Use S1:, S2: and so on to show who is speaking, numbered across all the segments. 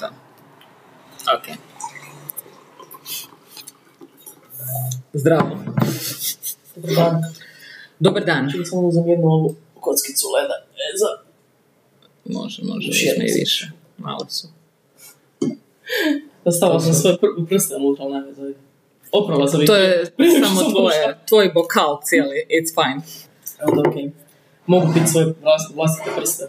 S1: Da. Ok. Zdravo.
S2: Dobar dan.
S1: Dobar dan.
S2: Čili sam uzem jednu ovu kockicu leda. E, za...
S1: Može, može, uzme i više. Malo su.
S2: Stavila sam svoje pr- prste unutra, veze. Oprala sam.
S1: To je samo
S2: sam
S1: tvoje, tvoj bokal cijeli, it's fine.
S2: Onda okej. Mogu piti svoje vlas- vlastite prste.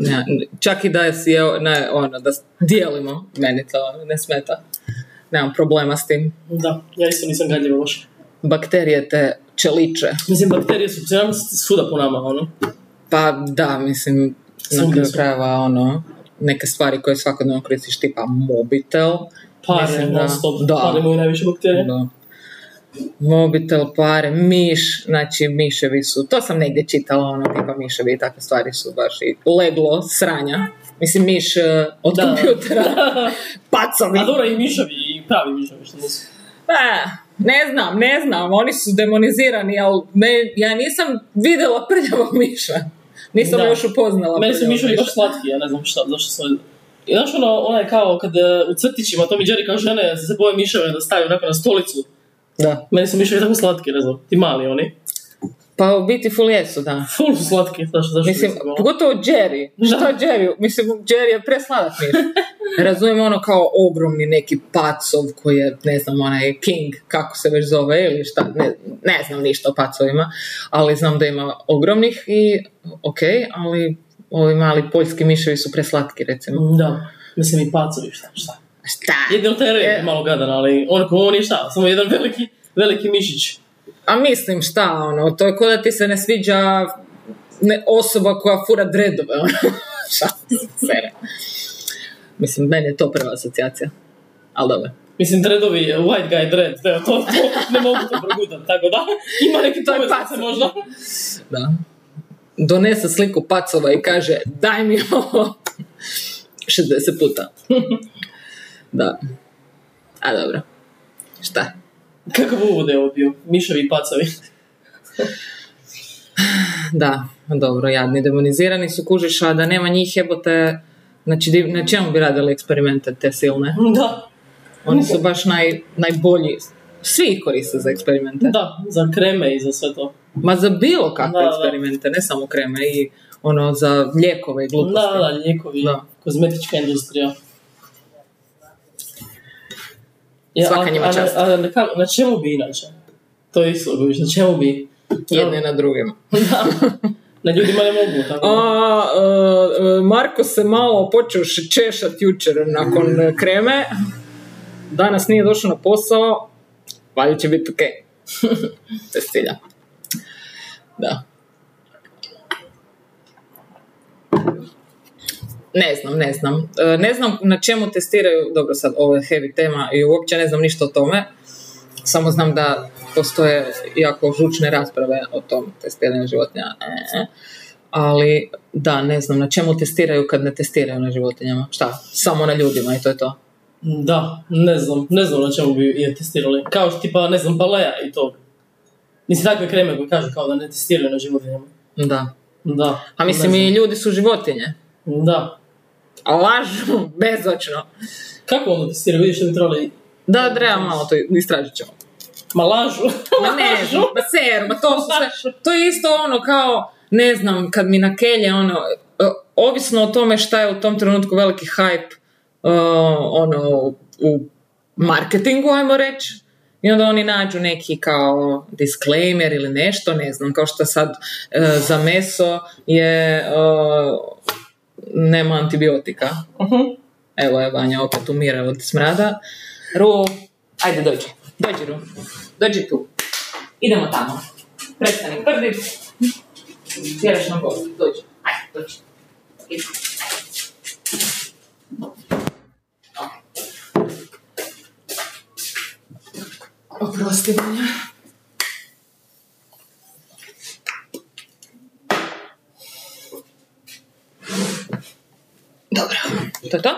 S1: Ne, čak i da si, je- ne, ono, da dijelimo, meni to ne smeta. Nemam problema s tim.
S2: Da, ja isto nisam gadljiva baš.
S1: Bakterije te čeliče.
S2: Mislim, bakterije su svuda po nama, ono.
S1: Pa da, mislim, na kraju krajeva, ono, neke stvari koje svakodnevno koristiš, tipa mobitel.
S2: Pare,
S1: Mislim da-
S2: non stop.
S1: da.
S2: Pare imaju najviše bakterije.
S1: Da. Mobitel, pare, miš, znači miševi su, to sam negdje čitala, ono, tipa miševi i takve stvari su baš i leglo, sranja. Mislim, miš eh, od
S2: Da.
S1: kompjutera, pacovi.
S2: A dobro, i miševi, i pravi miševi, što nisu.
S1: Pa, ne znam, ne znam, oni su demonizirani, ali me, ja nisam vidjela prljavog miša. Nisam
S2: Da.
S1: još upoznala
S2: Meni su miševi
S1: miša.
S2: baš slatki, ja ne znam šta, zašto su... I znaš ono, je kao kad e, u crtićima Tom i Jerry kao žene se boje miševe da staviju onako na stolicu.
S1: Da.
S2: Meni su miševi tako slatki, ne znam, ti mali oni.
S1: Pa u biti full jesu, da.
S2: Ful su slatki, zašto, zašto
S1: Mislim,
S2: nisam bila?
S1: pogotovo Jerry. Je Jerry? Mislim, Jerry je presladak miš. Razumijem ono kao ogromni neki pacov koji je, ne znam, onaj king, kako se već zove ili šta, ne, ne znam ništa o pacovima, ali znam da ima ogromnih i ok, ali ovi mali poljski miševi su preslatki, recimo.
S2: Da, mislim i pacovi, šta, šta.
S1: Šta?
S2: Jedino taj red
S1: Je.
S2: malo gadan, ali on on je šta, samo jedan veliki, veliki mišić.
S1: A mislim šta, ono, to je ko da ti se ne sviđa ne, osoba koja fura dredove, ono. šta sere. Mislim, meni je to prva asocijacija. Ali dobro.
S2: Mislim, dreadovi, white guy dread, to, to, ne mogu to progutati, tako da, ima neki
S1: To je
S2: možda.
S1: Da. Donese sliku pacova i kaže, daj mi ovo 60 puta. Da. A dobro. Šta?
S2: Kakav uvod je ovo bio? Miševi i pacovi.
S1: Da, dobro, jadni demonizirani su kužiš, a da nema njih jebote, znači na čemu bi radili eksperimente te silne?
S2: Da.
S1: Oni su baš naj, najbolji. Svi ih koriste za eksperimente.
S2: Da, za kreme i za sve to.
S1: Ma za bilo kakve
S2: Da, da.
S1: eksperimente, ne samo kreme, i ono za lijekove i
S2: Da,
S1: gluposti.
S2: da, lijekovi,
S1: Da.
S2: kozmetička industrija.
S1: Svaka
S2: a-
S1: njima
S2: a,
S1: čast.
S2: A, a, na, ka- na čemu bi inače? To je isto, na čemu bi?
S1: Jedne na drugim.
S2: Da. Na ljudima ne mogu, tako.
S1: A, e, Marko se malo počeo š- češat jučer nakon e, kreme. Danas nije došao na posao. Valjda će biti ok. Se stilja. Da. Ne znam, ne znam. E, Ne znam na čemu testiraju, dobro sad ovo je heavy tema i uopće ne znam ništa o tome. Samo znam da postoje jako žučne rasprave o tom testiranju životinja. E, e. Ali da, ne znam na čemu testiraju kad ne testiraju na životinjama. Šta? Samo na ljudima i to je to.
S2: Da, ne znam, ne znam na čemu bi je testirali. Kao što tipa, ne znam, baleja i to. Mislim, takve kreme koje kažu kao da ne testiraju na životinjama.
S1: Da.
S2: Da.
S1: A mislim i ljudi su životinje.
S2: Da.
S1: Lažu, bezočno.
S2: Kako ono testiraju? Vidiš što bi trebali...
S1: Da, treba malo to istražit ćemo.
S2: Ma lažu.
S1: Ma ne ma ser, ma to su sve, to je isto ono kao, ne znam, kad mi na kelje ono, e, ovisno o tome šta je u tom trenutku veliki hype, e, ono, u marketingu, ajmo reći, i onda oni nađu neki kao disclaimer ili nešto, ne znam, kao što sad e, za meso je nema antibiotika.
S2: Mhm.
S1: Evo je Vanja opet umire od smrada. Ru, ajde dođi. Dođi Ru. Dođi tu. Idemo tamo. Prestani prdit. Tjeraš nam gost. Dođi. Ajde, dođi. Idi. Oprosti Vanja. Dobro. To je to?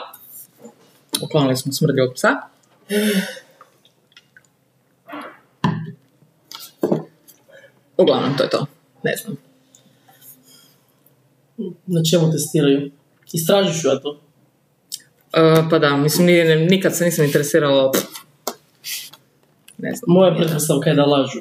S1: Uklonili smo smrdljivog psa. Uglavnom, to je to. Ne znam.
S2: Na čemu testiraju? Istražit ću ja to.
S1: E, pa da, mislim, nikad se nisam interesirala, ne znam.
S2: Moja pretpostavka je da lažu.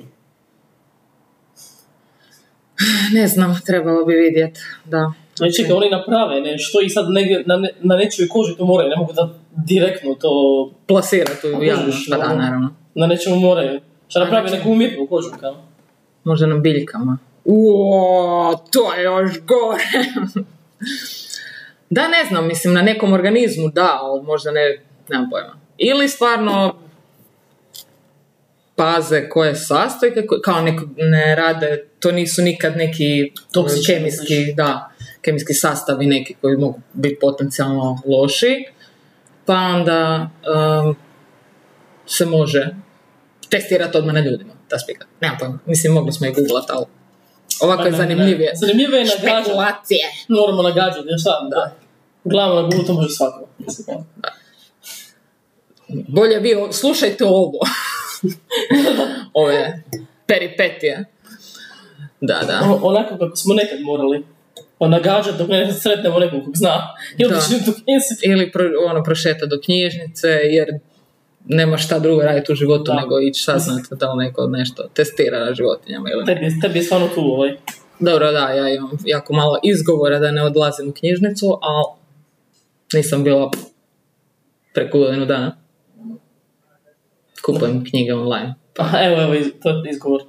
S1: Ne znam, trebalo bi vidjet, da.
S2: Znači, čekaj, oni naprave nešto i sad negdje na, ne, na nečijoj koži to moraju, ne mogu da direktno to
S1: Plasirati u javnost, pa da,
S2: ono.
S1: naravno.
S2: na nečemu moraju. Šta naprave
S1: znači-
S2: neku umjetnu kožu, kao?
S1: Možda na biljkama. Uo, to je još gore. da, ne znam, mislim, na nekom organizmu da, ali možda ne, nemam pojma. Ili stvarno paze koje sastojke, kao neko ne rade, to nisu nikad neki
S2: Toksični,
S1: kemijski, da, kemijski sastavi neki koji mogu biti potencijalno loši, pa onda um, se može testirati odmah na ljudima, ta spika. Nemam pojma, mislim, mogli smo i googlat, ali ovako je
S2: Pa ne.
S1: zanimljivije.
S2: Zanimljivije je.
S1: Špekulacije.
S2: Normalno nagađati, ja šta? Da. Uglavnom na Google to može svako. Kao.
S1: Bolje vi slušajte ovo. Ove peripetije. Da, da.
S2: O- onako kako smo nekad morali. Pa nagađati dok ne sretnemo nekog kog zna. Ili nisi.
S1: Ili pro, ono, prošeta do knjižnice, jer nema šta drugo raditi u životu
S2: Da.
S1: nego ići saznati da li neko nešto testira na životinjama ili ne.
S2: Tebi, tebi je stvarno tu ovaj.
S1: Dobro, da, ja imam jako malo izgovora da ne odlazim u knjižnicu, ali nisam bila preko godinu dana. Kupujem knjige online.
S2: Pa evo, evo, to je izgovor.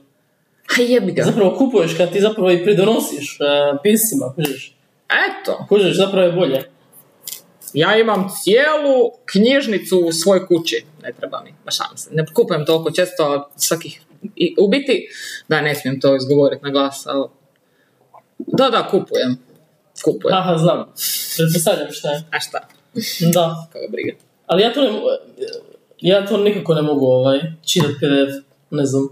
S1: A jebi ga.
S2: Zapravo kupuješ kad ti zapravo i pridonosiš uh, pisima, kužiš.
S1: Eto,
S2: Kužiš, zapravo je bolje.
S1: ja imam cijelu knjižnicu u svojoj kući. Ne treba mi, baš se. Ne kupujem toliko često, ali svakih... I, u biti, da, ne smijem to izgovoriti na glas, ali... Da, da, kupujem. Kupujem.
S2: Aha, znam. Pretpostavljam šta je.
S1: A šta?
S2: Da.
S1: Kako briga.
S2: Ali ja to ne ja to nikako ne mogu ovaj, čitati PDF, ne znam.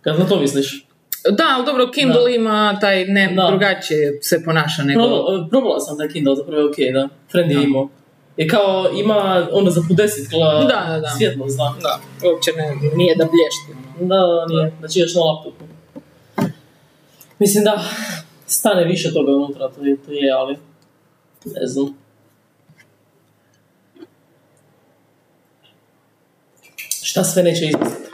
S2: Kad na to misliš?
S1: Da, ali dobro, Kindle ima taj ne,
S2: Da.
S1: drugačije se ponaša nego...
S2: Probala, probala sam taj Kindle, zapravo je okej, da. Friend je
S1: Da.
S2: imao. I kao ima ono za po deset kla
S1: Da, da, da.
S2: svjetlo, zna.
S1: Da, uopće ne, nije da blješti.
S2: Da, da, nije. Da čitaš na laptopu. Mislim da stane više toga unutra, to je, to je ali ne znam. Šta sve neće izmisliti?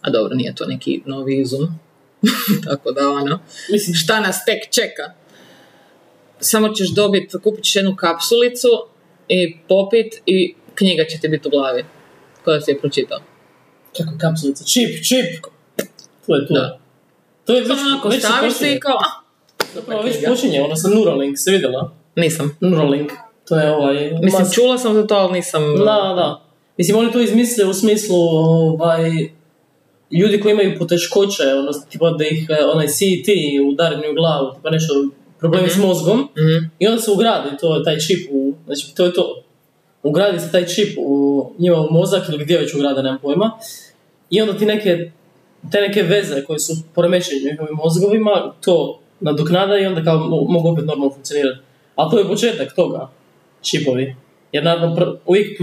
S1: A dobro, nije to neki novi izum. Tako da ono,
S2: Mislim,
S1: šta nas tek čeka? Samo ćeš dobiti, kupit ćeš jednu kapsulicu i popit i knjiga će ti biti u glavi. Koja si je pročitao.
S2: kako kapsulica? Čip, čip! To je to.
S1: Da.
S2: To je već,
S1: Onako,
S2: već
S1: staviš se i kao, a,
S2: Zapravo već počinje, ono sa Neuralink, se vidjela?
S1: nisam.
S2: Neuralink, to je ovaj...
S1: Mislim,
S2: mas-
S1: čula sam za to, ali nisam...
S2: Da, da. Mislim, oni to izmisle u smislu, ovaj, ljudi koji imaju poteškoće, ono, tipa da ih, eh, onaj CT udarni u glavu, tipa nešto, problemi s mozgom,
S1: Mhm.
S2: i onda se ugradi to, taj čip u, znači, to je to. Ugradi se taj čip u njima u mozak ili gdje već ugrade, nemam pojma. I onda ti neke, te neke veze koje su poremećene u njihovim mozgovima, to nadoknada i onda kao mo- mogu opet normalno funkcionirati. Ali to je početak toga, čipovi. Jer naravno pr- uvijek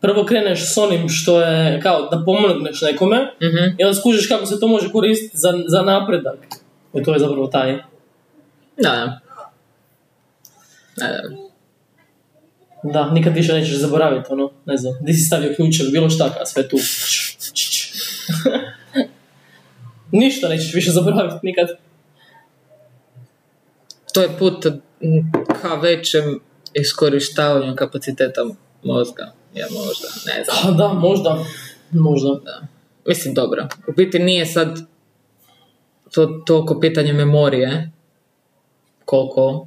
S2: prvo kreneš s onim što je kao da pomogneš nekome
S1: Mhm.
S2: i onda skužiš kako se to može koristiti za, za napredak. I to je zapravo taj.
S1: Da, da. Da,
S2: nikad više nećeš zaboraviti, ono, ne znam, gdje si stavio ključ ili bilo šta, kad sve tu. Ništa nećeš više zaboraviti nikad.
S1: To je put ka većem iskorištavanju kapaciteta mozga. Ja možda, ne znam.
S2: A, da, možda. Možda.
S1: Da. Mislim, dobro. U biti nije sad to toliko pitanje memorije koliko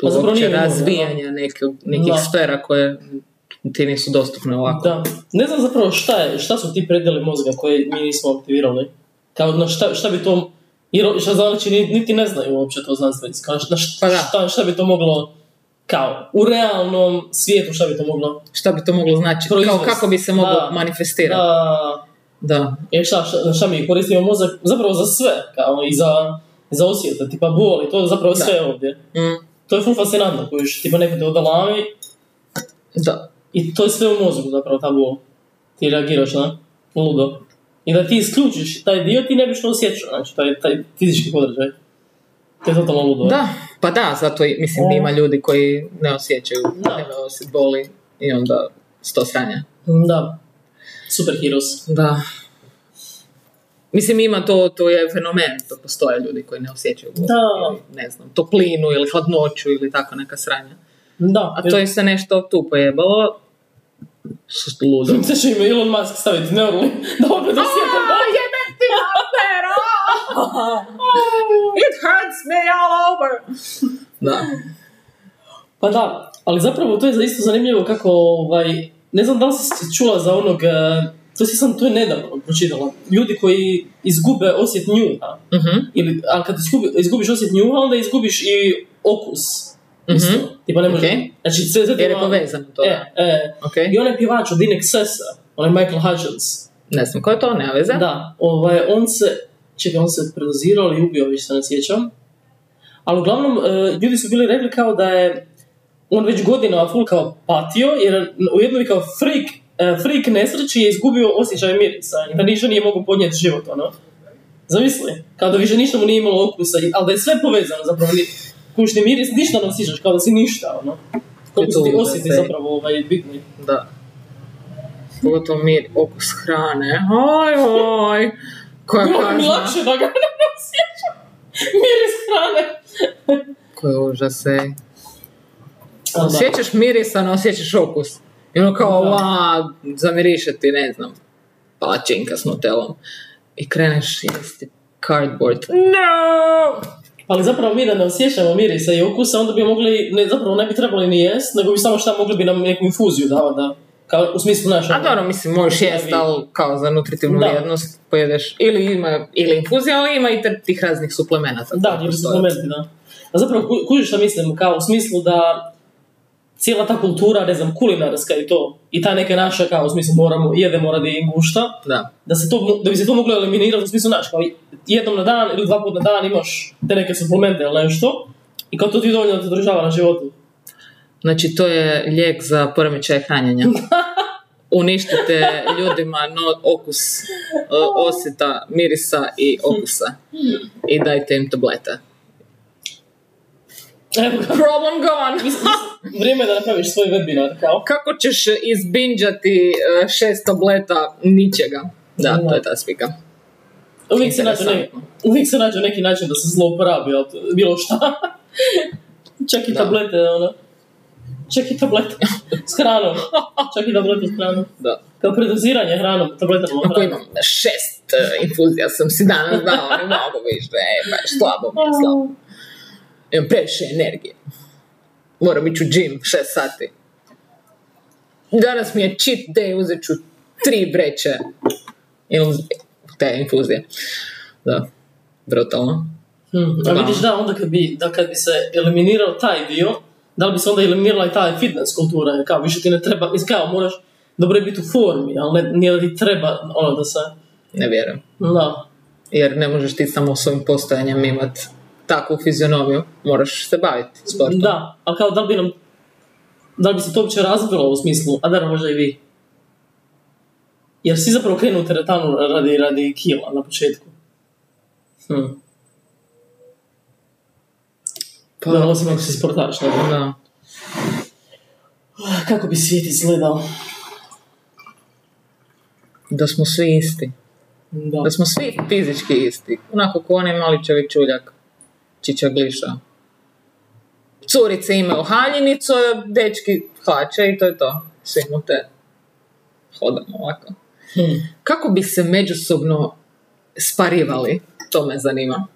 S2: Pa zapravo
S1: uopće razvijanja nekih, nekih
S2: Da.
S1: sfera koje ti nisu dostupne ovako.
S2: Da. Ne znam zapravo šta je, šta su ti predjeli mozga koje mi nismo aktivirali. Kao, na šta, šta bi to, jer šta znači ni- niti ne znaju uopće to znanstvenici. Kao, na šta,
S1: Pa
S2: šta, šta bi to moglo, kao, u realnom svijetu šta bi to moglo
S1: Šta bi to moglo značiti? Kao
S2: Proizvest.
S1: kako bi se moglo
S2: Da.
S1: manifestirati?
S2: da,
S1: Da.
S2: Jer šta, šta, šta mi koristimo mozak? Zapravo za sve, kao i za, za osjete, tipa bol i to je zapravo
S1: Da.
S2: sve ovdje.
S1: Mm,
S2: To je ful fascinantno, kojiš, tipa neko te odalami
S1: da.
S2: i to je sve u mozgu zapravo ta bol. Ti reagiraš na ludo. I da ti isključiš taj dio, ti ne biš to osjećao, znači taj, taj fizički podražaj. To je totalno ludo.
S1: Da, pa da, zato i- mislim ima ljudi koji ne osjećaju,
S2: Da.
S1: ne osjet boli i onda sto sranja.
S2: Da. Super heroes.
S1: Da. Mislim, ima to, to je fenomen, to postoje ljudi koji ne osjećaju bol.
S2: Da.
S1: Ili, ne znam, toplinu ili hladnoću ili tako neka sranja.
S2: Da.
S1: A to je se nešto tu pojebalo. Su ludo.
S2: Sad će ime Elon Musk staviti Neuralink da opet osjetim bol.
S1: jebem ti mater! It hurts me all over! Da.
S2: Pa da, ali zapravo to je isto zanimljivo kako, ovaj, ne znam da li si čula za onog, eh, to si sam, to je nedavno pročitala, ljudi koji izgube osjet njuha,
S1: Mhm.
S2: ili, ali kad izgubi, izgubiš osjet njuha, onda izgubiš i okus. Isto.
S1: Mhm.
S2: Tipa ne može, znači sve, sve
S1: Jer je povezano to.
S2: E, e.
S1: Ok.
S2: I onaj pjevač od In Excessa, onaj Michael Hutchins,
S1: Ne znam, ko je to, nema veze?
S2: da, ovaj, on se, čekaj, on se predozirao ili ubio, više se ne sjećam. Ali uglavnom, e, ljudi su bili rekli kao da je on već godinama full kao patio, jer u jednoj kao freak, e, freak nesreći je izgubio osjećaj mirisa i da ništa nije mogao podnijeti život, ono. Zamisli, kao da više ništa mu nije imalo okusa, ali da je sve povezano zapravo, ni, kućni miris, ništa ne osjećaš, kao da si ništa, ono. Koliko su ti osjeti zapravo ovaj, bitni.
S1: Da. Pogotovo mir, okus hrane. Oj, oj. Koja
S2: Bilo bi mi lakše da ga ne osjećam. Miris hrane.
S1: Koje
S2: da.
S1: Osjećaš miris, a ne osjećaš okus. I ono kao, la, zamiriše ti, ne znam, palačinka s nutelom. I kreneš jesti cardboard. No!
S2: Ali zapravo mi da ne osjećamo mirisa i okusa, onda bi mogli, ne, zapravo ne bi trebali ni jest, nego bi samo šta mogli bi nam neku infuziju davati, da, kao u smislu naša.
S1: A dobro, mislim, možeš jest, ali kao za nutritivnu
S2: Da.
S1: vrijednost pojedeš ili ima ili infuzija, ali ima i tih raznih suplemenata.
S2: Da, suplementi, da. A zapravo, ku- kužiš šta mislim, kao u smislu da cijela ta kultura, ne znam, kulinarska i to, i ta neka naša, kao u smislu moramo, jedemo radi gušta,
S1: Da.
S2: da, se to, da bi se to moglo eliminirati u smislu, znaš, kao jednom na dan ili dva puta na dan imaš te neke suplemente ili nešto, i kao to ti dovoljno te održava na životu.
S1: Znači, to je lijek za poremećaj hranjenja. Uništite ljudima no, okus, o- osjeta, mirisa i okusa. I dajte im tablete. Problem gone!
S2: Vrijeme je da napraviš svoj webinar, kao.
S1: Kako ćeš izbinđati e, šest tableta ničega? Da, to je ta slika.
S2: Uvijek se, nađe neki, uvijek se nađe neki način da se zlouporabi od bilo šta. Čak i
S1: Da.
S2: tablete, ono. Čak i tablete s hranom. Čak i tablete s hranom.
S1: Da.
S2: Kao predoziranje hranom, tabletama
S1: Ako
S2: hranom.
S1: imam šest e, infuzija sam si danas dao, ne mogu više, e, baš slabo mi je, slabo. Imam previše energije. Moram ići u gym, šest sati. Danas mi je cheat day, uzet ću tri vreće inf- te infuzije. Da, brutalno.
S2: Hmm. A
S1: Da.
S2: vidiš da, onda kad bi, da kad bi se eliminirao taj dio, da li bi se onda eliminirala i ta fitness kultura, jer kao više ti ne treba, mislim kao moraš dobro je biti u formi, ali ne, nije da ti treba ono da se,
S1: Ne vjerujem.
S2: da,
S1: Jer ne možeš ti samo svojim postojanjem imat takvu fizionomiju. Moraš se baviti sportom.
S2: Da, ali kao da li bi nam, da li bi se to uopće razvilo u smislu, a da možda i vi. Jer si zapravo krenuo u teretanu radi, radi kila na početku. Hm.
S1: Pa,
S2: da, osim ako si sportaš, ne
S1: da.
S2: Kako bi svijet izgledao?
S1: Da smo svi isti.
S2: Da.
S1: Da smo svi fizički isti. Onako ko onaj mali čovjek čuljak. Čiča gliša. Curice imaju haljinicu, dečki hlače i to je to. Svi mu te hodamo ovako.
S2: Hm.
S1: Kako bi se međusobno sparivali? To me zanima.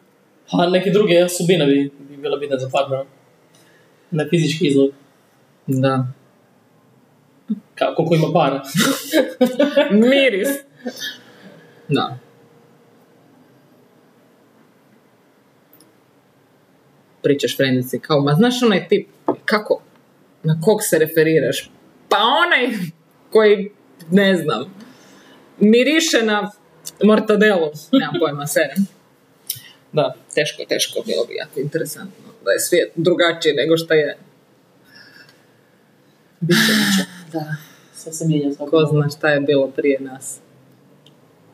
S2: Pa neke druge osobine bi, bi bila bitna za partnera. Ne fizički izgled.
S1: Da.
S2: Kao koliko ima para.
S1: Miris. Da. Pričaš frendici kao, ma znaš onaj tip, kako, na kog se referiraš? Pa onaj koji, ne znam, miriše na mortadelu, nemam pojma, serem. Da, teško, teško, bilo bi jako interesantno da je svijet drugačiji nego što je.
S2: Biće, biće.
S1: Da.
S2: Sve se mijenja.
S1: Ko zna šta je bilo prije nas.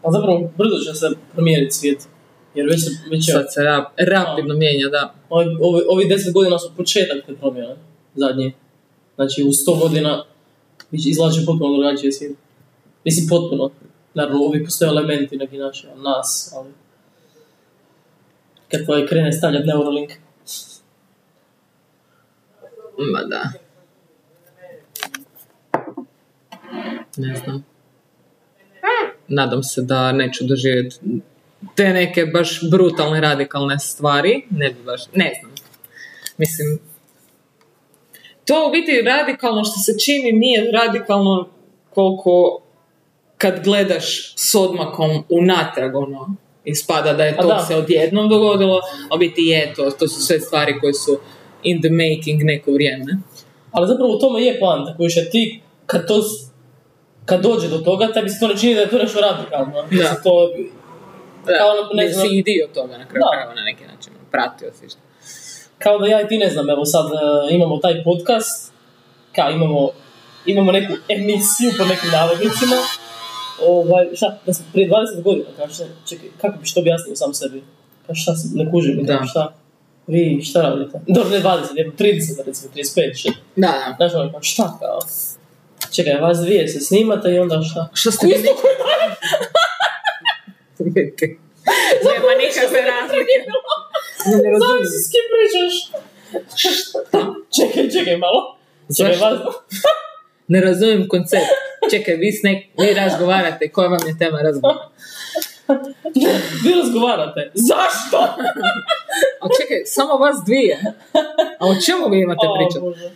S2: A zapravo brzo će se promijeniti svijet. Jer već, se- već je,
S1: Sad se rap, rapidno mijenja, da.
S2: ovi, ovi, ovi deset godina su početak te promjene, zadnji. Znači u sto godina već izlače potpuno drugačiji svijet. Mislim potpuno. Naravno, uvijek postoje elementi neki naši, nas, ali... Kad tvoj krene stavljati Neuralink.
S1: Ma da. Ne znam. Nadam se da neću doživjeti te neke baš brutalne radikalne stvari. Ne bi baš, ne znam. Mislim, to u biti radikalno što se čini nije radikalno koliko kad gledaš s odmakom unatrag ono ispada da je to
S2: da.
S1: se odjednom dogodilo, a u biti je to, to su sve stvari koje su in the making neko vrijeme.
S2: Ali zapravo u tome je poanta, koji je ti, kad to, kad dođe do toga, tebi se to ne čini da je to nešto radikalno. Da. To, Kao ono, ne znam-
S1: si i dio toga na kraju krajeva na neki način. Pratio si što.
S2: kao da ja i ti ne znam, evo sad e, imamo taj podcast, kao imamo, imamo neku emisiju po nekim navodnicima, ovaj, šta, da sam prije 20 godina, kao šta, čekaj, kako bi što objasnio sam sebi? Kao šta, sam- ne kužim,
S1: Da.
S2: kao šta, vi šta radite? Dobro, ne 20, ne 30, recimo 35, šta,
S1: Da, da.
S2: znaš ono, kao šta, kao, čekaj, vas dvije se snimate i onda šta?
S1: Što ste vi
S2: koji
S1: neki... Nema nikakve razlike. Ne, razumijem.
S2: se s kim pričaš? čekaj, čekaj malo. Čekaj,
S1: Zašto?
S2: vas,
S1: Ne razumijem koncept. Čekaj, vi, s nek... vi razgovarate, koja vam je tema razgovora?
S2: vi razgovarate. Zašto?
S1: A čekaj, samo vas dvije. A o čemu vi imate pričati?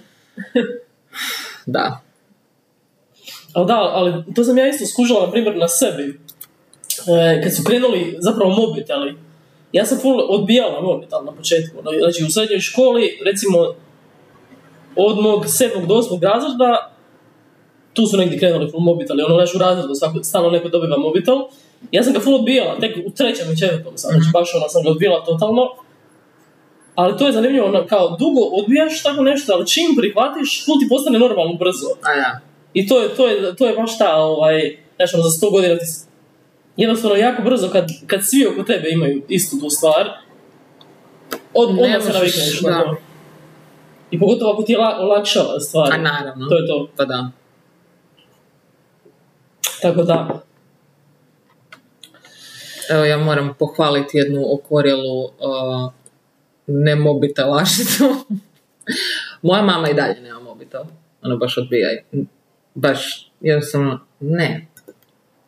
S1: Da.
S2: Ali da, ali to sam ja isto skužila, na primjer, na sebi. E, kad su krenuli zapravo mobiteli, ja sam full odbijala mobitel na početku. No, Znači, u srednjoj školi, recimo, od mog sedmog do osmog razreda, tu su negdje krenuli full mobiteli, ono, znaš, u razredu svako, stalno neko dobiva mobitel. Ja sam ga full odbijala, tek u trećem i četvrtom sam, znači baš ono sam ga odbijala totalno. Ali to je zanimljivo, ono, kao dugo odbijaš tako nešto, ali čim prihvatiš, full ti postane normalno brzo.
S1: A ja.
S2: I to je, to je, to je baš ta, ovaj, znaš, ono, za sto godina ti jednostavno jako brzo kad, kad svi oko tebe imaju istu tu stvar, od,
S1: Ne
S2: odmah se navikneš na
S1: da.
S2: to. I pogotovo ako ti je la, olakšava stvar.
S1: A naravno.
S2: To je to.
S1: Pa da.
S2: Tako da,
S1: Evo ja moram pohvaliti jednu okorjelu uh, ne mobitelašicu. Moja mama i dalje nema mobitel. Ona baš odbija. Baš jednostavno ne.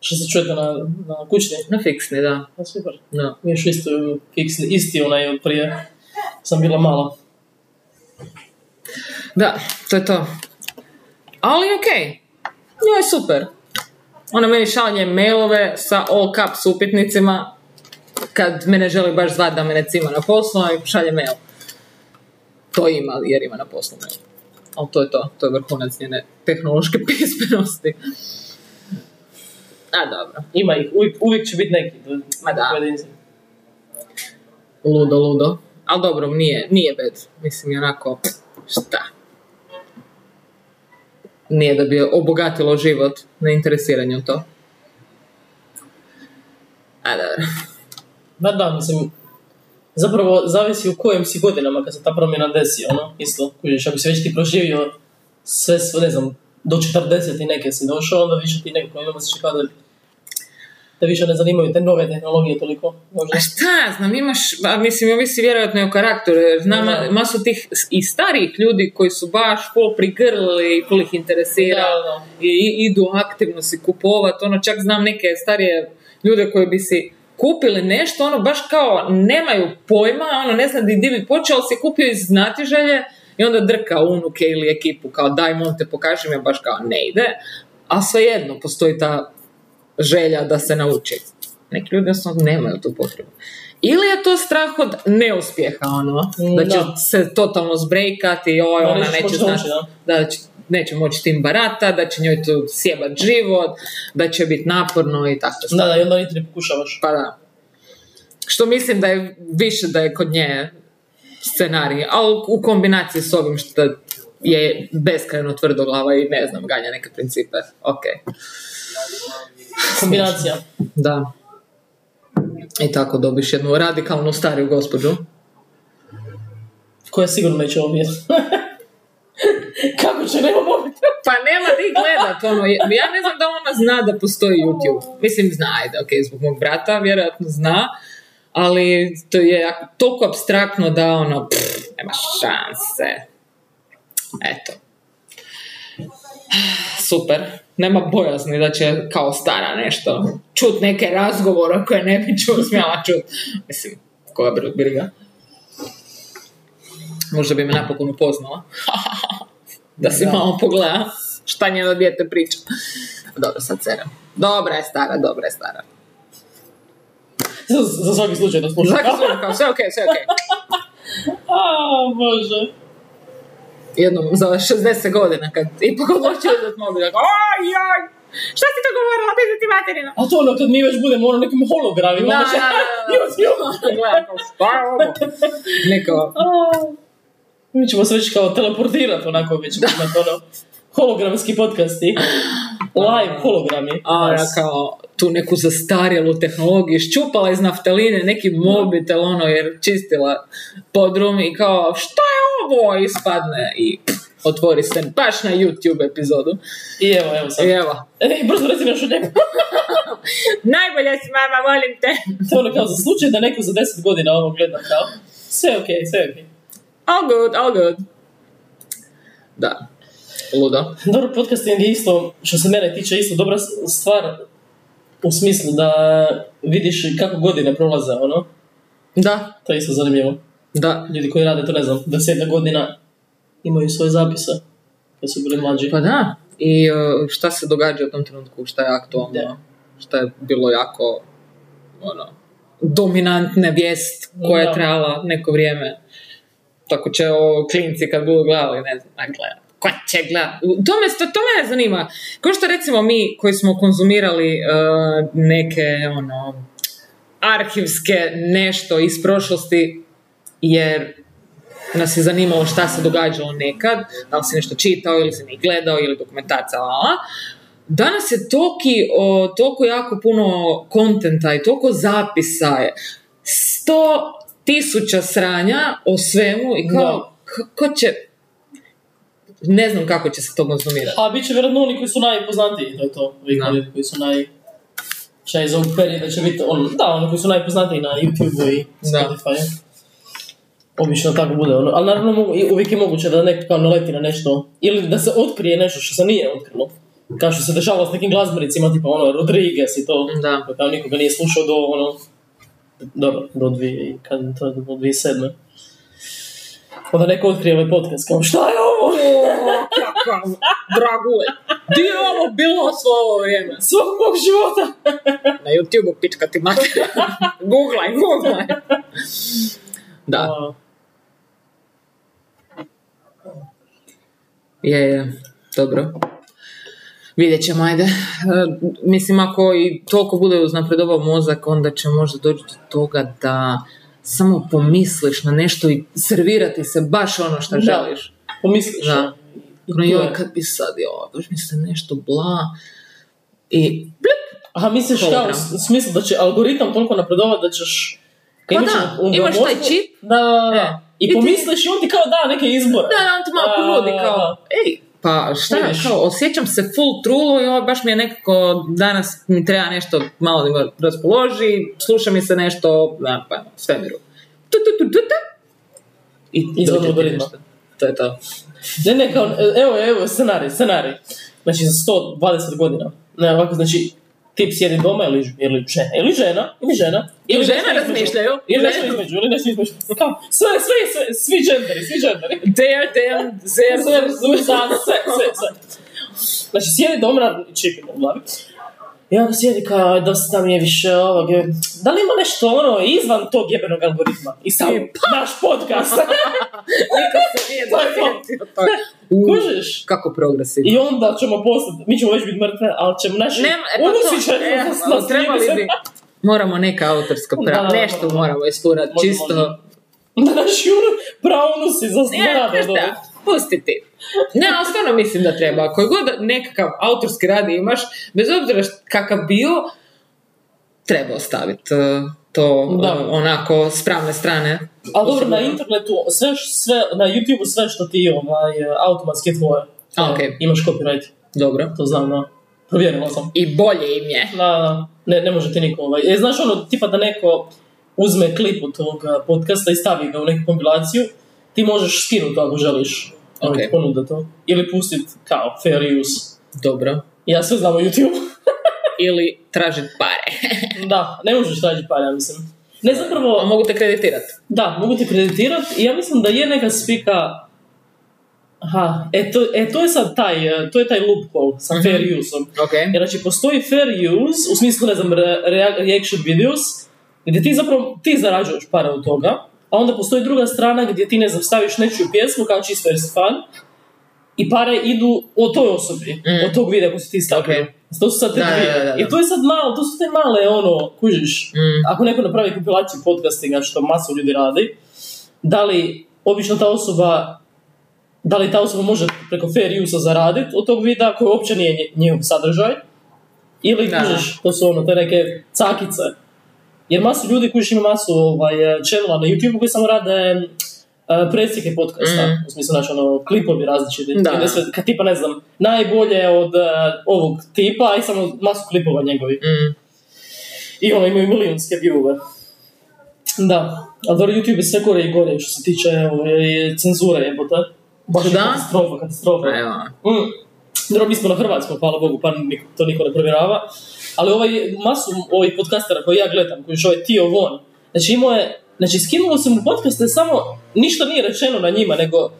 S2: Što se čujete na, na kućni,
S1: Na fiksni, da.
S2: na super.
S1: da.
S2: Mi još isto fiksni, isti onaj od prije, sam bila mala.
S1: Da, to je to. Ali okej. Njoj je super. Ona meni šalje mailove sa all caps upitnicima kad me ne želi baš zvati da me ne cima na poslu i šalje mail. To ima jer ima na poslu mail. Ali to je to. To je vrhunac njene tehnološke pismenosti. A dobro.
S2: Ima ih, uvijek, uvijek će biti neki.
S1: Ma da.
S2: pojedinci.
S1: Ludo, ludo. Ali dobro, nije, nije bed. Mislim, i onako, šta? Nije da bi je obogatilo život neinteresiranjem u to. A dobro.
S2: Da, da, mislim, zapravo zavisi u kojem si godinama kad se ta promjena desi, ono, isto, kužiš, ako si već ti proživio sve, sve, ne znam, do 40 i neke si došao, onda više ti nekako imamo se kao da te više ne zanimaju te nove tehnologije toliko, možda.
S1: A šta znam, imaš, a mislim, ovisi vjerojatno i o karakteru, jer znam
S2: Da.
S1: masu tih i starijih ljudi koji su baš full prigrlili i full ih interesira
S2: Da, da.
S1: i, idu aktivno si kupovat, ono čak znam neke starije ljude koji bi si kupili nešto, ono baš kao nemaju pojma, ono ne znam di bi počeo, ali si kupio iz znatiželje i onda drka unuke ili ekipu kao daj monte pokaži mi, baš kao ne ide, a svejedno postoji ta želja da se nauči. Neki ljudi jednostavno nemaju tu potrebu. Ili je to strah od neuspjeha, ono, da će
S2: Da.
S1: se totalno zbrejkati, oj,
S2: Da,
S1: ona neće znati,
S2: naučiti, da.
S1: da će, neće moći tim barata, da će njoj tu sjebat život, da će biti naporno i tako.
S2: Da, da, i onda niti ne pokušavaš.
S1: Pa da. Što mislim da je više da je kod nje scenarij, ali u kombinaciji s ovim što je beskrajno tvrdoglava i ne znam, ganja neke principe. Ok,
S2: Kombinacija.
S1: da. I tako dobiš jednu radikalnu stariju gospođu.
S2: Koja sigurno neće ovo. Kako će, nema mobitel?
S1: Pa nema di gledat, ono, ja ne znam da ona zna da postoji YouTube. Mislim, zna, ajde, ok, zbog mog brata, vjerojatno zna, ali to je toliko abstraktno da ono, pff, nema šanse. Eto. Super. Nema bojazni da će kao stara nešto čut neke razgovore koje ne bi ču, smjela čut. Mislim, koja br- briga. Možda bi me napokon upoznala. da si malo pogleda šta njeno dijete priča. Dobro, sad serem. Dobra je stara, dobra je stara.
S2: Za, za svaki slučaj da slušam.
S1: Zaki slušam kao, sve okej, sve okej.
S2: A, bože.
S1: Jednom za 60 godina kad ipak odlučio mobil, kao, oj, joj, šta si to govorila, ti ti materina?
S2: A to ono kad mi već budemo ono nekim hologramima.
S1: Da,
S2: znači,
S1: da, da, da.
S2: još, još.
S1: Gledam kao, šta je ovo? Neko,
S2: A, Mi ćemo se već kao teleportirati onako, već ćemo imati ono hologramski podcasti. Live hologrami.
S1: a ja kao tu neku zastarjelu tehnologiju iščupala iz naftaline neki mobitel ono jer čistila podrum i kao šta je ovo ispadne i pff, otvori se baš na YouTube epizodu
S2: I evo, evo sad.
S1: i evo
S2: E, brzo reci nešto neko.
S1: najbolja si mama volim te
S2: To ono kao za slučaj da neko za 10 godina ovo gleda kao. Sve okej, sve je okej.
S1: all good all good da ludo
S2: Dobro, podcasting je isto, što se mene tiče, isto dobra stvar u smislu da vidiš kako godine prolaze, ono.
S1: da
S2: To je isto zanimljivo.
S1: da
S2: Ljudi koji rade to, ne znam, desetak godina imaju svoje zapise kad su bili mlađi.
S1: Pa da, i uh, šta se događa u tom trenutku, šta je aktualno,
S2: Da.
S1: šta je bilo jako ono, dominantne vijest koja je trajala neko vrijeme. Tako će o klinci kad budu gledali, ne znam, a Ko će gledat? To me, to, to mene zanima. Kao što recimo mi koji smo konzumirali uh, neke ono, arhivske nešto iz prošlosti, jer nas je zanimalo šta se događalo nekad, da li si nešto čitao ili si ne gledao ili dokumentarca, la. Danas je toki, o, toliko jako puno kontenta i toliko zapisa je. Sto tisuća sranja o svemu i kao, kako će, ne znam kako će se to konzumirati.
S2: A bit će vjerojatno oni koji su najpoznatiji, to je to.
S1: Da.
S2: ljudi koji su naj... Šta iz ovog perioda će biti, on, da, oni koji su najpoznatiji na YouTube i
S1: Da.
S2: Spotify. Obično tako bude, ono. Ali naravno mogu- uvijek je moguće da neko kao naleti na nešto, ili da se otkrije nešto što se nije otkrilo. Kao što se dešavalo s nekim glazbenicima, tipa ono, Rodriguez i to.
S1: Da.
S2: Kao nikoga nije slušao do ono, dobro, do dvije, kad to je do dvije sedme. Onda neko otkrije ovaj podcast, kao šta je ovo?
S1: Kakav dragulj. Di je ovo bilo svo ovo vrijeme?
S2: Svog mog života!
S1: Na YouTube-u pička ti mater. googlaj, googlaj. Da, je, je. Dobro. Vidjet ćemo, ajde. E, mislim, ako i toliko bude uznapredovao mozak, onda će možda doći do toga da samo pomisliš na nešto i servirati se baš ono što želiš.
S2: Pomisliš.
S1: Da.
S2: ono,
S1: joj, kad bi sad, joj, baš mi se nešto bla. I,
S2: Aha, misliš
S1: Hologram.
S2: u smislu da će algoritam toliko napredovati da ćeš...
S1: Pa da,
S2: u- u
S1: imaš taj čip.
S2: Da, da, da.
S1: E.
S2: I,
S1: I ti-
S2: pomisliš i on ti kao da neke izbore.
S1: da, on ti malo ponudi kao, ej, pa šta, kao, osjećam se full trulo i ovo baš mi je nekako, danas mi treba nešto malo da me raspoloži, sluša mi se nešto, da, pa, svemiru. Tu, tu, tu, tu, tu. I nešto. To je to.
S2: Ne, ne, kao, evo, evo, scenarij, scenarij. Znači, za 120 godina. Ne, ovako, znači, tip sjedi doma ili, ili žena, ili žena, ili žena.
S1: Ili žena razmišljaju.
S2: Ili nešto između, ili nešto između. Kao, sve, sve, sve, svi dženderi, svi dženderi.
S1: There, them, there,
S2: Zer, zur, zan, sve, sve, sve. Znači, sjedi doma, čip ima u glavi. I onda sjedi kao, dosta mi je više ovog, da li ima nešto ono izvan tog jebenog algoritma? I sam, naš podcast.
S1: Niko se nije
S2: To Kužiš?
S1: Kako progresivno.
S2: I onda ćemo postati, mi ćemo već biti mrtve, ali ćemo naši
S1: Nema, e, pa
S2: unusi će
S1: e,
S2: nas,
S1: trebali bi, moramo neka autorska prava,
S2: da,
S1: nešto
S2: moramo.
S1: moramo isfurati,
S2: Može,
S1: čisto.
S2: Da naši unu, praunusi za zgrade.
S1: Pustiti. Ne, ali stvarno mislim da treba. Koji god nekakav autorski rad imaš, bez obzira kakav bio, treba ostaviti uh, to
S2: Da.
S1: onako s pravne strane.
S2: Ali dobro, na internetu, sve, sve, na YouTube sve što ti ovaj, automatski je tvoje.
S1: A, okej.
S2: Imaš copyright,
S1: Dobro.
S2: to znam, da. Provjerila sam.
S1: I bolje im je.
S2: Da, da, ne, ne može ti niko ovaj. E, znaš ono, tipa da neko uzme klip od tog a, podcasta i stavi ga u neku kompilaciju, ti možeš skinuti ako želiš.
S1: Ok.
S2: Okay. Ponuda to. Ili pustit kao fair use.
S1: Dobro.
S2: Ja sve znam o YouTube.
S1: Ili tražiti pare.
S2: da, ne možeš tražiti pare, ja mislim. Ne
S1: A
S2: zapravo,
S1: mogu te kreditirati.
S2: da, mogu ti kreditirati i ja mislim da je neka spika Aha, e to, e to je sad taj, e, to je taj loophole sa
S1: Mhm.
S2: fair use-om.
S1: Ok.
S2: Jer znači postoji fair use, u smislu ne znam, re- rea- reaction videos, gdje ti zapravo, ti zarađuješ pare od toga, a onda postoji druga strana gdje ti ne znam, staviš nečiju pjesmu kao čisto jer si fan, i pare idu o toj osobi,
S1: Mm.
S2: od tog videa koji si ti stavio.
S1: Ok.
S2: To su sad te
S1: Da,
S2: dvije.
S1: da, da, da.
S2: I to je sad malo, to su te male ono, kužiš,
S1: Mm.
S2: ako neko napravi kompilaciju podcastinga, što masu ljudi radi, da li obično ta osoba da li ta osoba može preko fair use zaraditi od tog videa koji uopće nije njihov sadržaj ili kužiš, to su ono, te neke cakice. Jer masu ljudi kužiš ima masu ovaj, channela na YouTube koji samo rade uh, predsjeke podcasta,
S1: Mm.
S2: u smislu znači ono, klipovi različiti.
S1: Da.
S2: Kad tipa ne znam, najbolje od eh, ovog tipa i samo masu klipova njegovih.
S1: Mm.
S2: I ono imaju milijunske viewove. Da, ali dobro, YouTube je sve gore i gore što se tiče ovaj, cenzure jebote. Baš
S1: Da?
S2: katastrofa, katastrofa.
S1: Evo.
S2: Mm. Dobro, mi smo na Hrvatskom, hvala Bogu, pa to niko ne provjerava. Ali ovaj masu ovih podcastera koji ja gledam, koji je ovaj Tio Von, znači imao je, znači skinulo se mu podcaste samo, ništa nije rečeno na njima, nego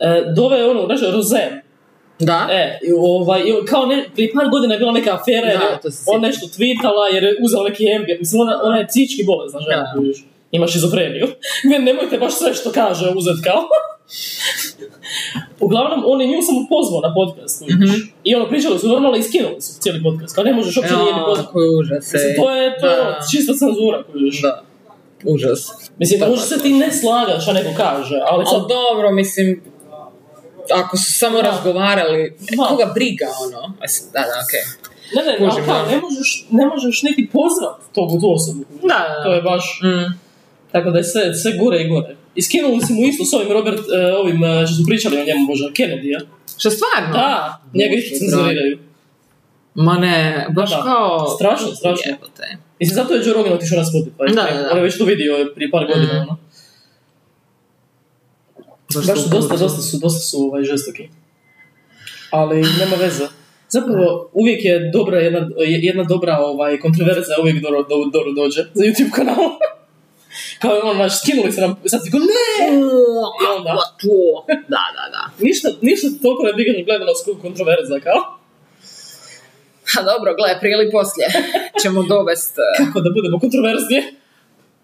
S2: e, dove ono, znaš, Rozen.
S1: Da?
S2: E, ovaj, kao ne, prije par godina je bila neka afera,
S1: Da,
S2: je on nešto tweetala jer je uzela neki ambient. Mislim, ona, ona je psihički bolesna žena,
S1: Da.
S2: kužiš. Ima šizofreniju. Ne, nemojte baš sve što kaže uzet kao. Uglavnom, on je nju samo pozvao na podcast.
S1: Mhm.
S2: I ono, pričali su normalno i skinuli su cijeli podcast. Kao ne možeš uopće nije ni
S1: Ja,
S2: pozvati.
S1: koji užas.
S2: Mislim, to je, to je ono,
S1: Da.
S2: čista cenzura, kužiš.
S1: Da. Užas.
S2: Mislim,
S1: Da,
S2: može
S1: da,
S2: se
S1: da.
S2: ti ne slagaš, a neko kaže, ali sad...
S1: Dobro, mislim, ako su samo
S2: Da.
S1: razgovarali,
S2: Da.
S1: koga briga, ono? Mislim, Da, da, okej.
S2: Ne, ne,
S1: Kužim,
S2: kao,
S1: da.
S2: ne možeš, ne možeš niti pozvat tog tu osobu.
S1: Da, da, da.
S2: To je baš...
S1: Mm.
S2: Tako da je sve, sve gore i gore. I skinuli su mu isto s ovim Robert, e, ovim, e, što su pričali o njemu, bože, Kennedy-a.
S1: Što stvarno?
S2: Da, njega isto cenzuriraju.
S1: Ma ne, baš
S2: Da,
S1: kao...
S2: strašno, strašno.
S1: Jebote.
S2: Mislim, zato je Joe Rogan otišao na Spotify.
S1: Da, da, da.
S2: On je već to vidio prije par godina,
S1: Mm.
S2: ono.
S1: Baš
S2: Baš su dosta, dosta su, dosta su ovaj, žestoki. Ali nema veze. Zapravo, uvijek je dobra jedna, jedna dobra ovaj, kontroverza, uvijek dobro, dobro, dobro dođe za YouTube kanal. Kao ono, znaš, skinuli se nam, sad si go, ne! I onda?
S1: To? Da, da, da.
S2: Ništa, ništa toliko ne digne gledanost koliko kontroverza, kao.
S1: Ha, dobro, gle, prije ili poslije ćemo dovest eh,
S2: Kako da budemo kontroverznije.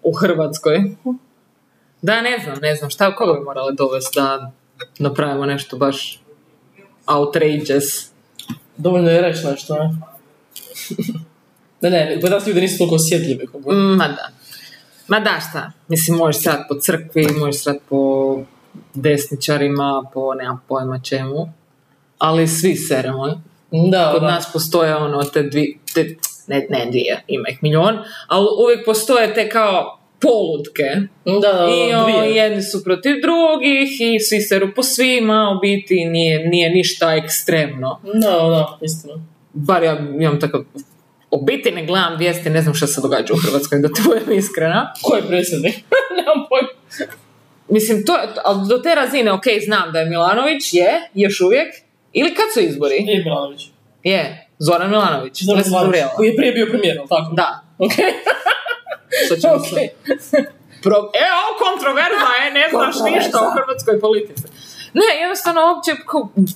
S1: u Hrvatskoj. Da, ne znam, ne znam, šta, koga bi morali dovest da napravimo nešto baš outrageous.
S2: Dovoljno je reći nešto, ne? ne, ne, kod nas ljudi nisu toliko osjetljivi. Kako.
S1: Mm, Ma da. Ma da, šta? Mislim, možeš srat po crkvi, možeš srat po desničarima, po nemam pojma čemu. Ali svi seremo.
S2: Da,
S1: Kod
S2: da.
S1: nas postoje ono te dvi, te, ne, ne dvije, ima ih milion, ali uvijek postoje te kao polutke.
S2: Da, da,
S1: I
S2: da,
S1: o,
S2: dvije.
S1: jedni su protiv drugih i svi seru po svima, u biti nije, nije ništa ekstremno.
S2: Da, da, istina.
S1: Bar ja imam takav u biti ne gledam vijesti, ne znam što se događa u Hrvatskoj, da ti budem iskrena.
S2: Ko je predsjednik? Nemam pojma.
S1: Mislim, to, ali do te razine, ok, znam da je Milanović, je, još uvijek, ili kad su izbori?
S2: Nije Milanović.
S1: Je, Zoran Milanović,
S2: Zoran Milanović. Koji je prije bio premijer, tako?
S1: Da,
S2: Ok.
S1: što ćemo
S2: Ok.
S1: se... Pro... E, ovo kontroverzno je, ne znaš
S2: Kontroverza.
S1: ništa o hrvatskoj politici. Ne, jednostavno, uopće,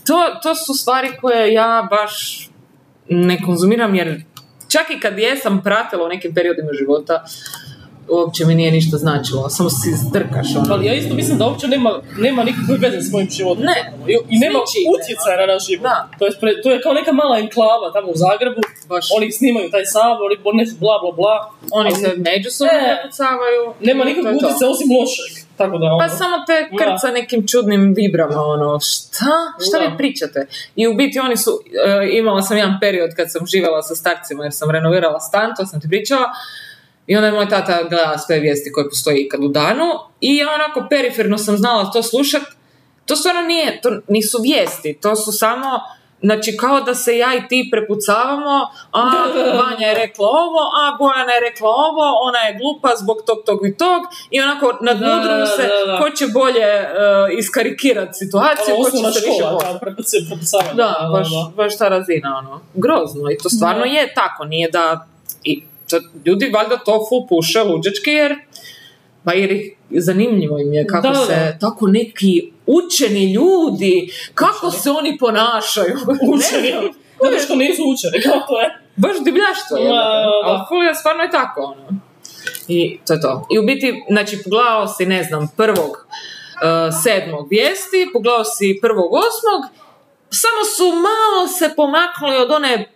S1: to, to su stvari koje ja baš ne konzumiram, jer čak i kad jesam pratila u nekim periodima života, uopće mi nije ništa značilo, samo si zdrkaš ono.
S2: Ali ja isto mislim da uopće nema, nema nikakve veze s mojim životom.
S1: Ne.
S2: I, i nema utjecaja na naš život.
S1: Da.
S2: To je, pre- to je kao neka mala enklava tamo u Zagrebu.
S1: Baš.
S2: Oni snimaju taj sabor, oni bla bla bla.
S1: Oni
S2: ali
S1: se međusobno
S2: Ne. Nema
S1: to.
S2: utjecaja osim lošeg. Tako da, ono,
S1: Pa samo te krca nekim čudnim vibrama, ono, šta? Šta
S2: Da.
S1: vi pričate? I u biti oni su, e, imala sam jedan period kad sam živjela sa starcima jer sam renovirala stan, to sam ti pričala, i onda je moj tata gleda sve vijesti koje postoji ikad u danu i ja onako periferno sam znala to slušat. To stvarno nije, to nisu vijesti, to su samo Znači, kao da se ja i ti prepucavamo, a. Vanja je rekla ovo, a Bojana je rekla ovo, ona je glupa zbog tog, tog i tog, i onako nadmudruju se
S2: da, da.
S1: ko će bolje uh, iskarikirati situaciju,
S2: ono,
S1: ko će se više
S2: prepucavanje.
S1: Da, baš, baš ta razina, ono, grozno. I to stvarno
S2: Da.
S1: je tako, nije da... I to, ljudi valjda to full puše luđečki jer pa jer zanimljivo im je kako
S2: Da, da.
S1: se tako neki učeni ljudi, kako se oni ponašaju.
S2: Učeni, zato što nisu učeni, kao to je.
S1: baš divljaštvo je.
S2: Da, da, da.
S1: Ali stvarno je tako, ono. I to je to. I u biti, znači, pogledao si, ne znam, prvog uh, sedmog vijesti, pogledao si prvog osmog, samo su malo se pomaknuli od one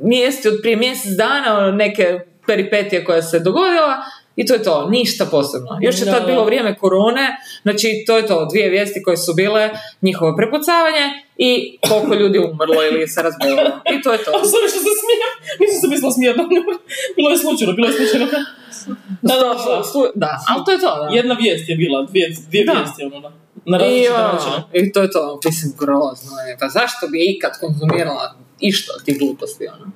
S1: vijesti od prije mjesec dana, ono, neke peripetije koja se dogodila, i to je to, ništa posebno. Još je tad bilo vrijeme korone, znači to je to, dvije vijesti koje su bile njihovo prepucavanje i koliko ljudi umrlo ili se razbolilo. I to je to.
S2: A sorry što se smijem, nisam se mislila smijem, bilo je slučajno, bilo je slučajno. Da, da, da.
S1: Da, ali to je to, da.
S2: Jedna vijest je bila, dvije, dvije
S1: Da.
S2: vijesti, ono, na, na
S1: I,
S2: načine.
S1: I to je to, mislim, grozno je. Pa zašto bi ikad konzumirala išta od tih gluposti, ono?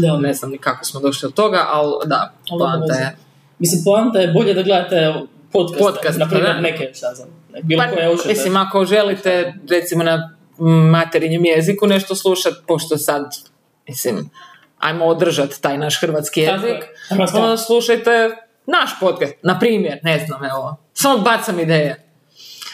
S2: Da.
S1: Ne znam ni kako smo došli od toga, ali da, poanta je...
S2: Mislim, poanta je bolje da gledate podcast,
S1: Podcast,
S2: na primjer
S1: da.
S2: neke, šta znam, bilo
S1: Pa,
S2: koje
S1: mislim, ako želite, recimo na materinjem jeziku nešto slušat, pošto sad, mislim, ajmo održati taj naš hrvatski jezik,
S2: Hrvatska.
S1: onda slušajte naš podcast, na primjer, ne znam, evo, samo bacam ideje.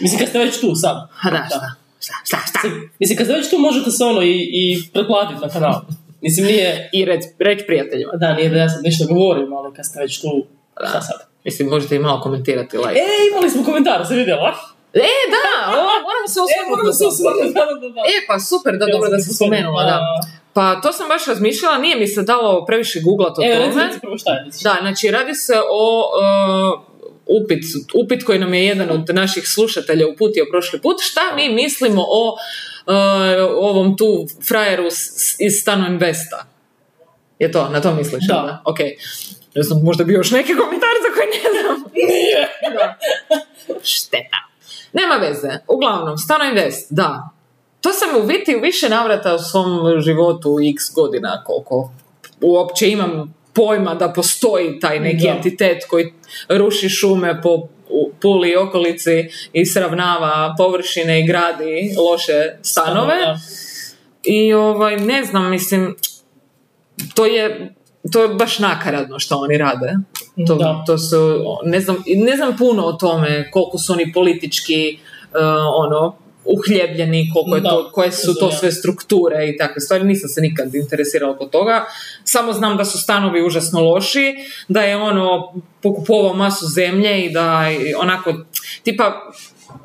S2: Mislim, kad ste već tu sad.
S1: Ha da, šta, šta, šta, šta.
S2: Mislim, kad ste već tu možete se ono i, i pretplatiti na kanal. Mislim, nije,
S1: I reć, reć prijateljima.
S2: da, nije da ja sad nešto govorim, ali kad ste već tu, šta sad?
S1: Mislim, možete i malo komentirati, like.
S2: E, imali smo komentar, se vidjela?
S1: E, da, o, moramo se
S2: E,
S1: osvrnuti.
S2: moramo se osvrnuti, da, da, da.
S1: E, pa super, da,
S2: Ja
S1: dobro da
S2: se
S1: spomenula, da. Pa to sam baš razmišljala, nije mi se dalo previše googlat o
S2: E,
S1: tome.
S2: reci prvo šta je.
S1: Da, znači radi se o uh, upit, upit koji nam je jedan od naših slušatelja uputio prošli put. Šta mi mislimo o uh, ovom tu frajeru iz Stano Investa? Je to, na to misliš?
S2: Da.
S1: jel Ok. Ne znam, možda bi još neki komentar za koje ne znam.
S2: Nije.
S1: Da. Šteta. Nema veze. Uglavnom, Stano Invest, da. To sam u biti u više navrata u svom životu x godina koliko uopće imam pojma da postoji taj neki
S2: Da.
S1: entitet koji ruši šume po Puli i okolici i sravnava površine i gradi loše stanove.
S2: Da.
S1: I ovaj, ne znam, mislim, to je, to je baš nakaradno što oni rade. To,
S2: Da.
S1: to su, ne znam, ne znam puno o tome koliko su oni politički uh, ono, uhljebljeni, koliko je
S2: Da,
S1: to, koje su to sve strukture i takve stvari. Nisam se nikad interesirala oko toga. Samo znam da su stanovi užasno loši, da je ono pokupovao masu zemlje i da je onako, tipa,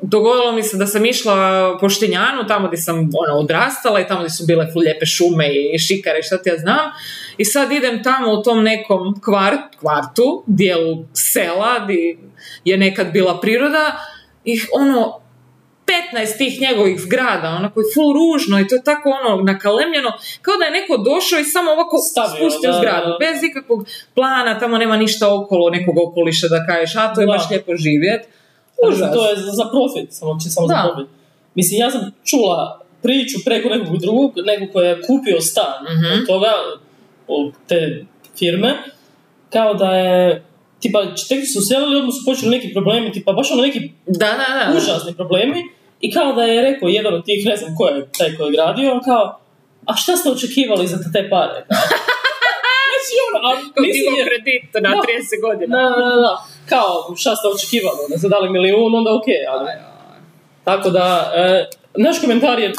S1: dogodilo mi se da sam išla po Štinjanu, tamo gdje sam ono, odrastala i tamo gdje su bile lijepe šume i šikare, šta ti ja znam. I sad idem tamo u tom nekom kvart, kvartu, dijelu sela, gdje je nekad bila priroda i ono, 15 tih njegovih zgrada, onako je full ružno i to je tako ono nakalemljeno, kao da je neko došao i samo ovako
S2: Stavio,
S1: spustio
S2: da,
S1: zgradu,
S2: da.
S1: bez ikakvog plana, tamo nema ništa okolo nekog okoliša da kažeš, a to je
S2: Da.
S1: baš lijepo živjet. Užas.
S2: To je za profit, samo, samo
S1: Da.
S2: za profit. Mislim, ja sam čula priču preko nekog drugog, nekog koji je kupio stan
S1: Mhm.
S2: od toga, te firme, kao da je, tipa, tek su uselili, odmah su počeli neki problemi, tipa, baš ono neki
S1: Da, da, da.
S2: užasni problemi, i kao da je rekao jedan od tih, ne znam ko je taj koji je gradio, kao, a šta ste očekivali za te pare? Znači, ono, a
S1: digao
S2: je-
S1: kredit na
S2: Da.
S1: 30 godina.
S2: Da, da, da. Kao, šta ste očekivali? Da ste dali milijun, onda ok, ali... Tako da, e, naš komentar je,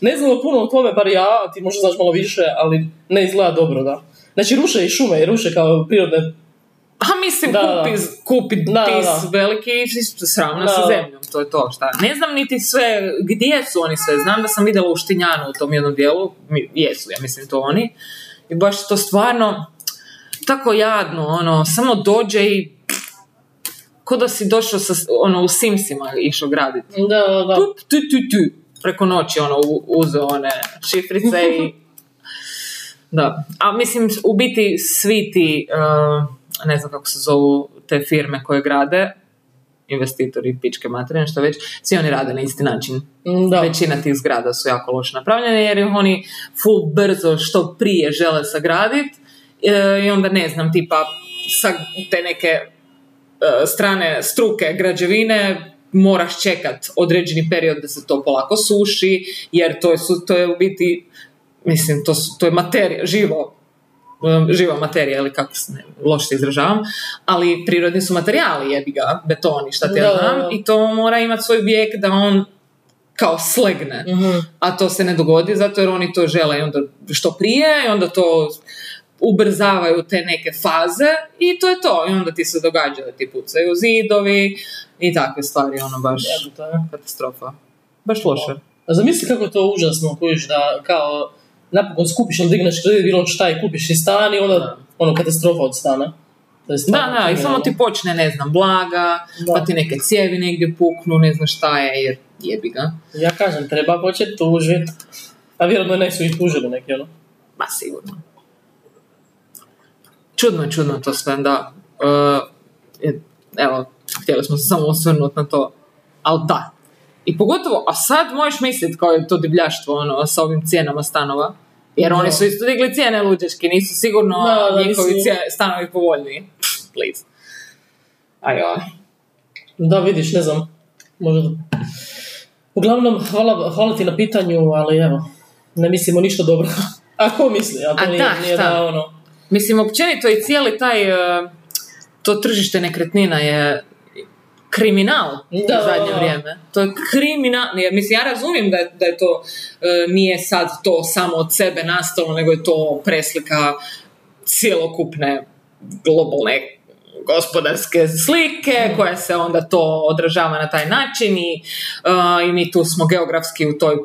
S2: ne znamo puno o tome, bar ja, ti možda znaš malo više, ali ne izgleda dobro, da. Znači, ruše i šume i ruše kao prirodne...
S1: A mislim,
S2: Da, da.
S1: kupi, kupi
S2: Da,
S1: tis
S2: da.
S1: veliki i sravna sa zemljom, to je to šta. Ne znam niti sve, gdje su oni sve, znam da sam vidjela u Štinjanu u tom jednom dijelu, jesu, ja mislim to oni, i baš to stvarno tako jadno, ono, samo dođe i ko da si došao sa, ono, u Simsima išao graditi.
S2: Da, da, da.
S1: Tup, tu, tu, tu. Preko noći, ono, uzeo one šifrice i... Da. A mislim, u biti svi ti, uh, ne znam kako se zovu te firme koje grade, investitori, pičke materije, što već, svi oni rade na isti način.
S2: Da.
S1: Većina tih zgrada su jako loše napravljene jer ih oni full brzo što prije žele sagraditi i onda ne znam, tipa sa te neke e, strane struke građevine moraš čekat određeni period da se to polako suši jer to je, to je u biti mislim, to, su, to je materija, živo um, živa materija, ili kako se ne, loše se izražavam, ali prirodni su materijali, jebi ga, betoni, šta ti ja znam, i to mora imati svoj vijek da on kao slegne.
S2: Mhm.
S1: A to se ne dogodi zato jer oni to žele i onda što prije i onda to ubrzavaju te neke faze i to je to. I onda ti se događa da ti pucaju zidovi i takve stvari, ono baš
S2: Jebote, ne?
S1: katastrofa. Baš loše.
S2: A zamisli kako je to užasno, kojiš da kao napokon skupiš ili digneš kredit bilo šta i kupiš i stan i onda
S1: Da.
S2: ono katastrofa od stana. To je
S1: Da, da, i samo ti počne, ne znam, blaga,
S2: Da.
S1: pa ti neke cijevi negdje puknu, ne znam šta je, jer jebi ga.
S2: Ja kažem, treba početi tužit. A vjerojatno ne su ih tužili neki, ono.
S1: Ma sigurno. Čudno je, čudno to sve, da. E, evo, htjeli smo se samo osvrnuti na to. Ali da. I pogotovo, a sad možeš misliti kao je to divljaštvo ono, sa ovim cijenama stanova. Jer
S2: Da.
S1: oni su isto digli cijene luđački, nisu sigurno
S2: Da, da,
S1: njihovi
S2: nisu-
S1: cije- stanovi povoljniji. Pff, Please. Ajo.
S2: Da, vidiš, ne znam. Možda... Uglavnom, hvala, hvala ti na pitanju, ali evo, ne mislimo ništa dobro. A ko misli? A to
S1: A
S2: nije,
S1: da,
S2: nije da, ono...
S1: Mislim, općenito i cijeli taj, e, to tržište nekretnina je kriminal
S2: Da,
S1: u zadnje vrijeme. To je kriminal, mislim, ja razumijem da, je- da je to, e, nije sad to samo od sebe nastalo, nego je to preslika cjelokupne globalne gospodarske slike koja se onda to odražava na taj način i, e, i mi tu smo geografski u toj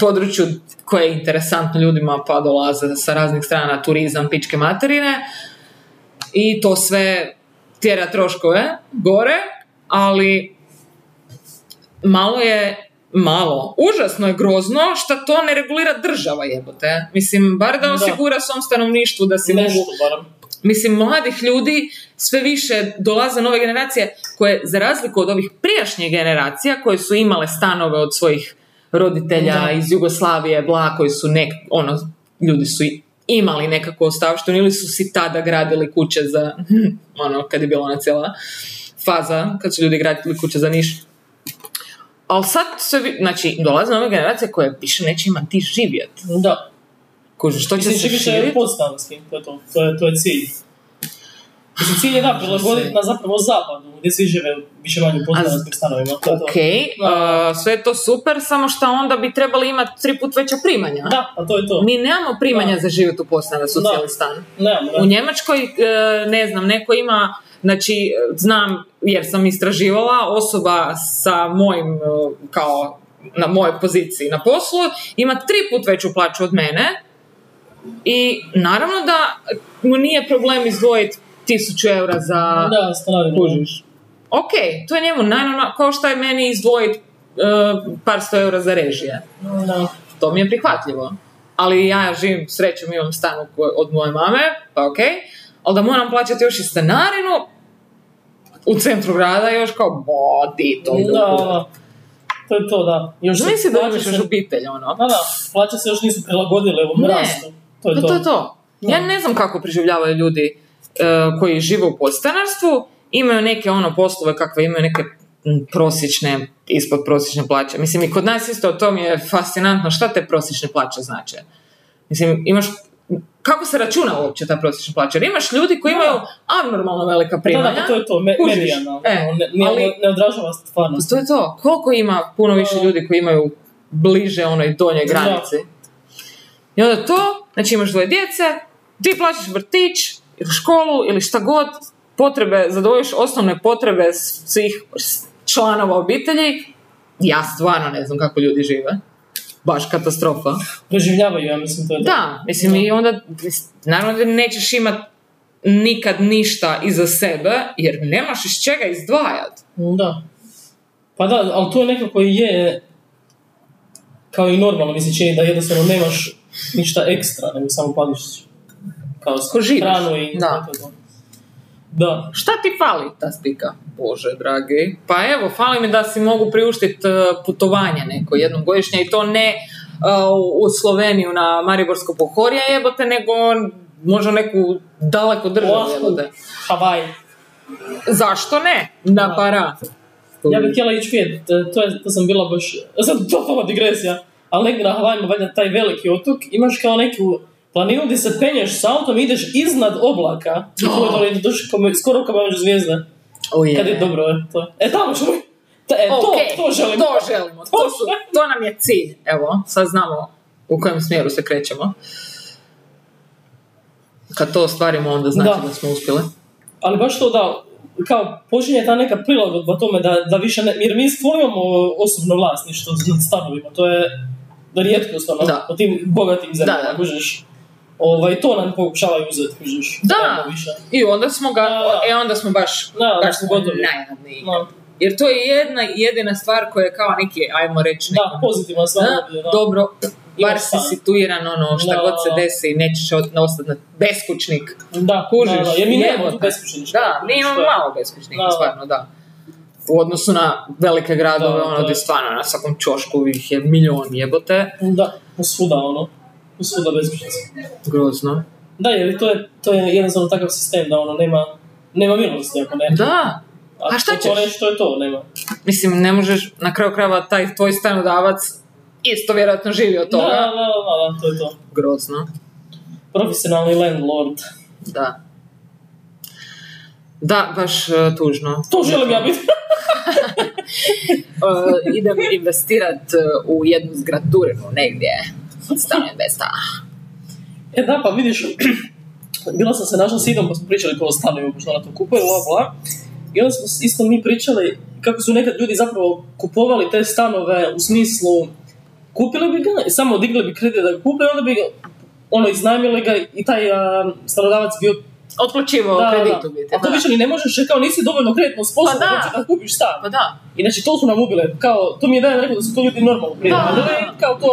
S1: području koje je interesantno ljudima pa dolaze sa raznih strana turizam, pičke materine i to sve tjera troškove gore, ali malo je malo. Užasno je grozno što to ne regulira država jebote. Mislim, bar da osigura svom stanovništvu da si
S2: Nešto
S1: mogu. Mislim, mladih ljudi sve više dolaze nove generacije koje, za razliku od ovih prijašnjih generacija, koje su imale stanove od svojih roditelja
S2: Da.
S1: iz Jugoslavije, bla, koji su nek, ono, ljudi su imali nekako ostavštinu ili su si tada gradili kuće za, ono, kad je bila ona cijela faza, kad su ljudi gradili kuće za Niš. Ali sad se, znači, dolaze nove generacije koje više neće imati živjeti.
S2: Da.
S1: Kužiš, što će
S2: Mislim,
S1: se širiti?
S2: to je to. To je, to je cilj. Mislim, cilj je da, prilagoditi na zapravo zapadu, gdje svi žive više manje podstanarskim stanovima. To je to.
S1: Ok, uh, sve je to super, samo što onda bi trebali imati tri put veća primanja.
S2: Da, a to je to.
S1: Mi nemamo primanja
S2: Da.
S1: za život u podstanarsku
S2: Da.
S1: cijeli stan.
S2: Nemamo, da.
S1: U Njemačkoj, e, ne znam, neko ima, znači, e, znam, jer sam istraživala, osoba sa mojim, e, kao, na mojoj poziciji na poslu, ima tri put veću plaću od mene i naravno da mu nije problem izdvojiti tisuću eura za
S2: Da, stanarinu.
S1: kužiš. Ok, to je njemu najnormalno, kao što je meni izdvojiti par sto eura za režije.
S2: Da.
S1: To mi je prihvatljivo. Ali ja živim, srećom imam stan u- od moje mame, pa ok, ali da moram plaćati još i stanarinu u centru grada još kao, bodi, to ide u
S2: Da. To je to, da. Još se
S1: Zamisli da imaš
S2: se-
S1: još obitelj, ono.
S2: Da, da, plaće se još nisu prilagodile ovom rastu. To je
S1: Pa
S2: to.
S1: to je to. Ja ne znam kako preživljavaju ljudi e, koji žive u podstanarstvu, imaju neke ono poslove kakve imaju neke prosječne, ispod prosječne plaće. Mislim, i kod nas isto to mi je fascinantno šta te prosječne plaće znače. Mislim, imaš kako se računa uopće ta prosječna plaća? Jer imaš ljudi koji
S2: Da.
S1: imaju abnormalno velika
S2: Da,
S1: primanja.
S2: da, pa to je to, me,
S1: Kužiš?
S2: medijalno.
S1: E,
S2: ne, ne,
S1: ali-
S2: ne odražava stvarnost.
S1: To je to. Koliko ima puno više ljudi koji imaju bliže onoj donjoj granici. I onda to, znači imaš dvoje djece, ti plaćaš vrtić, ili školu, ili šta god, potrebe, zadovoljiš osnovne potrebe svih članova obitelji, ja stvarno ne znam kako ljudi žive. Baš katastrofa.
S2: Preživljavaju, ja mislim, to je to.
S1: Da, mislim i onda, naravno da nećeš imat nikad ništa iza sebe, jer nemaš iz čega izdvajat.
S2: Da. Pa da, ali to je nekako i je kao i normalno mi se čini da jednostavno nemaš ništa ekstra, nego samo pališ kao
S1: Ko živiš.
S2: hranu i
S1: Da.
S2: je to. Da.
S1: Šta ti fali, ta spika? Bože, dragi. Pa evo, fali mi da si mogu priuštiti putovanje neko jednom godišnje i to ne uh, u Sloveniju na Mariborsko pohorje jebote, nego možda neku daleko državu jebote.
S2: Havaj.
S1: Zašto ne? Na
S2: Da.
S1: para.
S2: Ja bih htjela ići vidjeti, to, to, je, to sam bila baš, sad totalna digresija, ali negdje na Havajima, valjda taj veliki otok, imaš kao neku planinu gdje se penješ s autom i ideš iznad oblaka, i to je dole, ideš kao- skoro kao među zvijezde,
S1: Oh, je.
S2: kad je dobro, je, to. E, tamo ćemo, Ta- e, to,
S1: Ok,
S2: to želim.
S1: To želimo. To, su, to nam je cilj. Evo, sad znamo u kojem smjeru se krećemo. Kad to ostvarimo, onda znači da,
S2: Da.
S1: smo uspjeli.
S2: Ali baš to da, kao, počinje ta neka prilagodba tome da, da više ne, jer mi stvarno imamo osobno vlasništvo nad stanovima, to je rijetkost, ono,
S1: Da.
S2: po tim bogatim zemljama,
S1: Da, da.
S2: kužiš. Ovaj, to nam pokušavaju uzeti, kužiš.
S1: Da.
S2: Više.
S1: I onda smo ga,
S2: Da.
S1: e onda smo baš,
S2: Da,
S1: baš
S2: smo
S1: najjadniji.
S2: No,
S1: Jer to je jedna jedina stvar koja je kao neki, ajmo reći,
S2: da,
S1: nekom,
S2: pozitivna stvar.
S1: da,
S2: da.
S1: dobro, bar si situiran, ono, šta
S2: Da,
S1: god se
S2: da.
S1: desi, nećeš od- ostati na beskućnik.
S2: Da,
S1: Kužiš,
S2: da, da, jer mi nemamo tu beskućništva.
S1: Da, mi imamo malo beskućnika,
S2: Da, da.
S1: stvarno, da. U odnosu na velike gradove,
S2: Da,
S1: ono, gdje stvarno na svakom čošku ih je milion jebote.
S2: Da, posvuda, ono. Posvuda beskućnica.
S1: Grozno.
S2: Da, jer to je, to je jednostavno takav sistem da ono nema, nema milosti ako ne.
S1: Da,
S2: A
S1: šta
S2: to, to
S1: ćeš?
S2: nešto je to, nema.
S1: mislim, ne možeš, na kraju krajeva, taj tvoj stanodavac isto vjerojatno živi od toga.
S2: da, da, da, da, to je to.
S1: Grozno.
S2: Profesionalni landlord.
S1: Da. Da, baš uh, tužno.
S2: To želim ja biti.
S1: Uh, idem investirat uh, u jednu zgraturinu negdje. Stanem bez stana.
S2: E da, pa vidiš, bila sam se našla s Idom pa smo pričali kao o stanovima, pošto ona to kupuje, bla, bla. I onda smo isto mi pričali kako su nekad ljudi zapravo kupovali te stanove u smislu kupili bi ga samo digli bi kredit da ga kupe onda bi ga ono iznajmili ga i taj a, stanodavac bio
S1: Otplaćivao
S2: da,
S1: kreditu
S2: da.
S1: biti.
S2: A to
S1: da.
S2: više ni ne možeš jer kao nisi dovoljno kreditno sposoban
S1: Pa da.
S2: da kupiš stan.
S1: Pa da.
S2: I znači to su nam ubile, kao, to mi je dan rekao da su to ljudi normalno prije.
S1: Da, da, da.
S2: Kao to,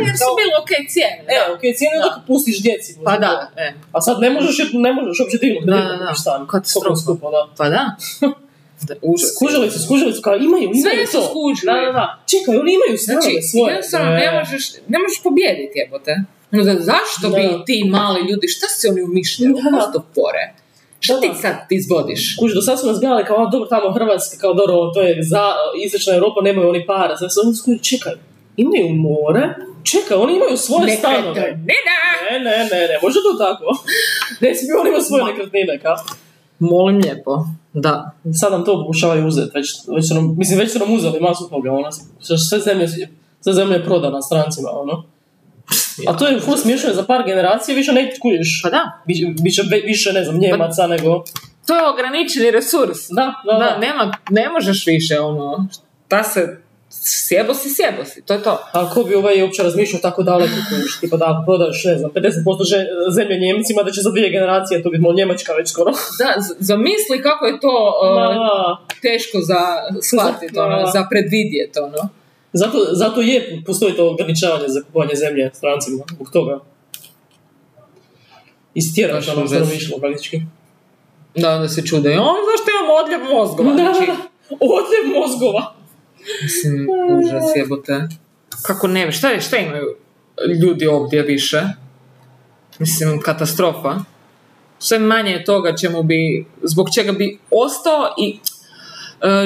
S1: Jer su
S2: kao,
S1: bile okej cijene.
S2: e, ok, cijene
S1: Da.
S2: dok pustiš djeci.
S1: Pa da, e.
S2: A sad ne možeš, ne možeš uopće dignuti
S1: Da,
S2: da, kupiš stan.
S1: Katastrofa.
S2: Skupo, da.
S1: Pa da. užas.
S2: Skužili su, skužili su, kao imaju,
S1: Sve
S2: imaju
S1: su
S2: to.
S1: skužili.
S2: Da, da, da. Čekaj, oni imaju stanove
S1: Znači,
S2: svoje.
S1: jednostavno ne
S2: E,
S1: možeš, ne možeš pobijediti jebote. Da, zašto
S2: Da.
S1: bi ti mali ljudi, šta se oni umišljaju?
S2: Da.
S1: To fore? Šta
S2: Da,
S1: ti sad izvodiš?
S2: Kuži, do sad su nas gledali kao, dobro, tamo Hrvatska, kao dobro, to je za istočna Europa, nemaju oni para. Sad su skuži, čekaj, imaju more, čekaj, oni imaju svoje stanove.
S1: Ne, ne.
S2: Ne, ne, ne, ne, može to tako. Ne smiju oni imaju svoje
S1: Ma.
S2: nekretnine, kao.
S1: Molim lijepo. Da.
S2: Sad nam to pokušavaju uzeti, već, već su nam, mislim, već su nam uzeli masu toga, ono, sve- sve zemlje, sve zemlje je prodana strancima, ono. A to je ful smiješno, za par generacija više ne kužiš.
S1: Pa da.
S2: Biće, više, ne znam, Njemaca nego...
S1: To je ograničeni resurs.
S2: Da, da,
S1: Da,
S2: da.
S1: nema, ne možeš više ono, šta se, sjebo si, sjebo si, to je to.
S2: A ko bi ovaj uopće razmišljao tako daleko kužiš, tipa da prodaš, ne znam, 50% že- zemlje Njemcima, da će za dvije generacije to biti malo Njemačka već skoro.
S1: Da, z- zamisli kako je to
S2: Da,
S1: uh, teško za shvatiti, ono, za predvidjeti, ono.
S2: Zato, zato je, postoji to ograničavanje za kupovanje zemlje strancima, zbog toga. Istjeraš
S1: Baš
S2: ono
S1: užas.
S2: stanovništvo praktički.
S1: Da, onda se čude, o, zašto imamo odljev mozgova?
S2: Da,
S1: Znači,
S2: da. Odljev mozgova.
S1: Mislim, užas jebote. Kako ne, šta, je, šta imaju ljudi ovdje više? Mislim, katastrofa. Sve manje je toga čemu bi, zbog čega bi ostao i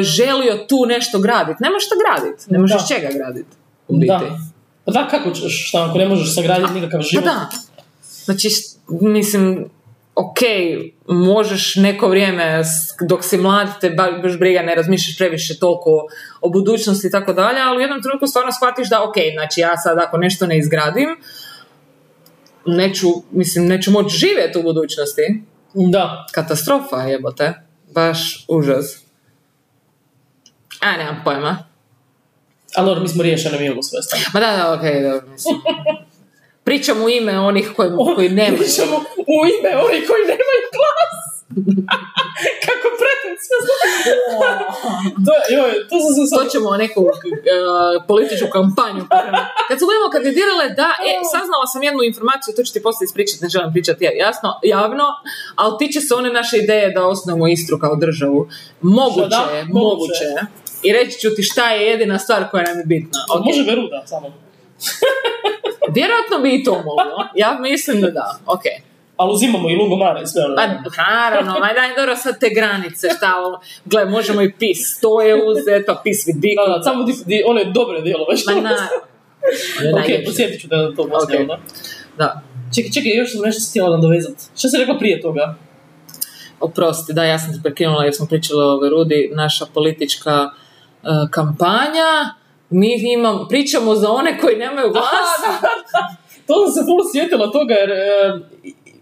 S1: želio tu nešto graditi. Nemaš šta graditi, ne možeš
S2: Da.
S1: čega graditi. U biti.
S2: Da. Pa da, kako ćeš, šta, ako ne možeš sagraditi nikakav
S1: Pa
S2: život?
S1: da. Znači, mislim, ok, možeš neko vrijeme dok si mlad, te ba- baš briga, ne razmišljaš previše toliko o budućnosti i tako dalje, ali u jednom trenutku stvarno shvatiš da ok, znači ja sad ako nešto ne izgradim, neću, mislim, neću moći živjeti u budućnosti.
S2: Da.
S1: Katastrofa jebote. Baš užas. A, nemam pojma.
S2: Ali dobro, mi smo riješeni, mi imamo svoje stanje.
S1: Ma da, da, ok, dobro, mislim. Pričam u ime onih koji, koji nemaju.
S2: Pričamo u ime onih koji nemaju glas. Kako pretenciozno. to, joj, to sam se
S1: To ćemo neku uh, političku kampanju. Kad su budemo kandidirale, da, e, saznala sam jednu informaciju, to ću ti poslije ispričati, ne želim pričati ja- jasno, javno, ali tiče se one naše ideje da osnovimo Istru kao državu. Moguće
S2: da?
S1: je,
S2: Moguće.
S1: moguće je. I reći ću ti šta je jedina stvar koja nam je bitna. Ok.
S2: Može Veruda samo.
S1: Vjerojatno bi i to moglo. Ja mislim da da. Ok.
S2: Ali uzimamo i lungomare i sve ono.
S1: Pa, naravno, ma daj, dobro, sad te granice, šta, ovo, gle, možemo i pis stoje uzeti, pa pis vidiko.
S2: Da, da, samo di, di, one dobre dijelove što...
S1: Ma naravno. Je
S2: ok, posjetit ću na to poslije,
S1: Ok.
S2: onda.
S1: Da,
S2: Čekaj, čekaj, još sam nešto htjela nadovezat. Šta si rekla prije toga?
S1: oprosti, da, ja sam te prekinula jer smo pričali o Verudi, naša politička kampanja, mi imam, pričamo za one koji nemaju glas.
S2: To sam se full sjetila toga jer e,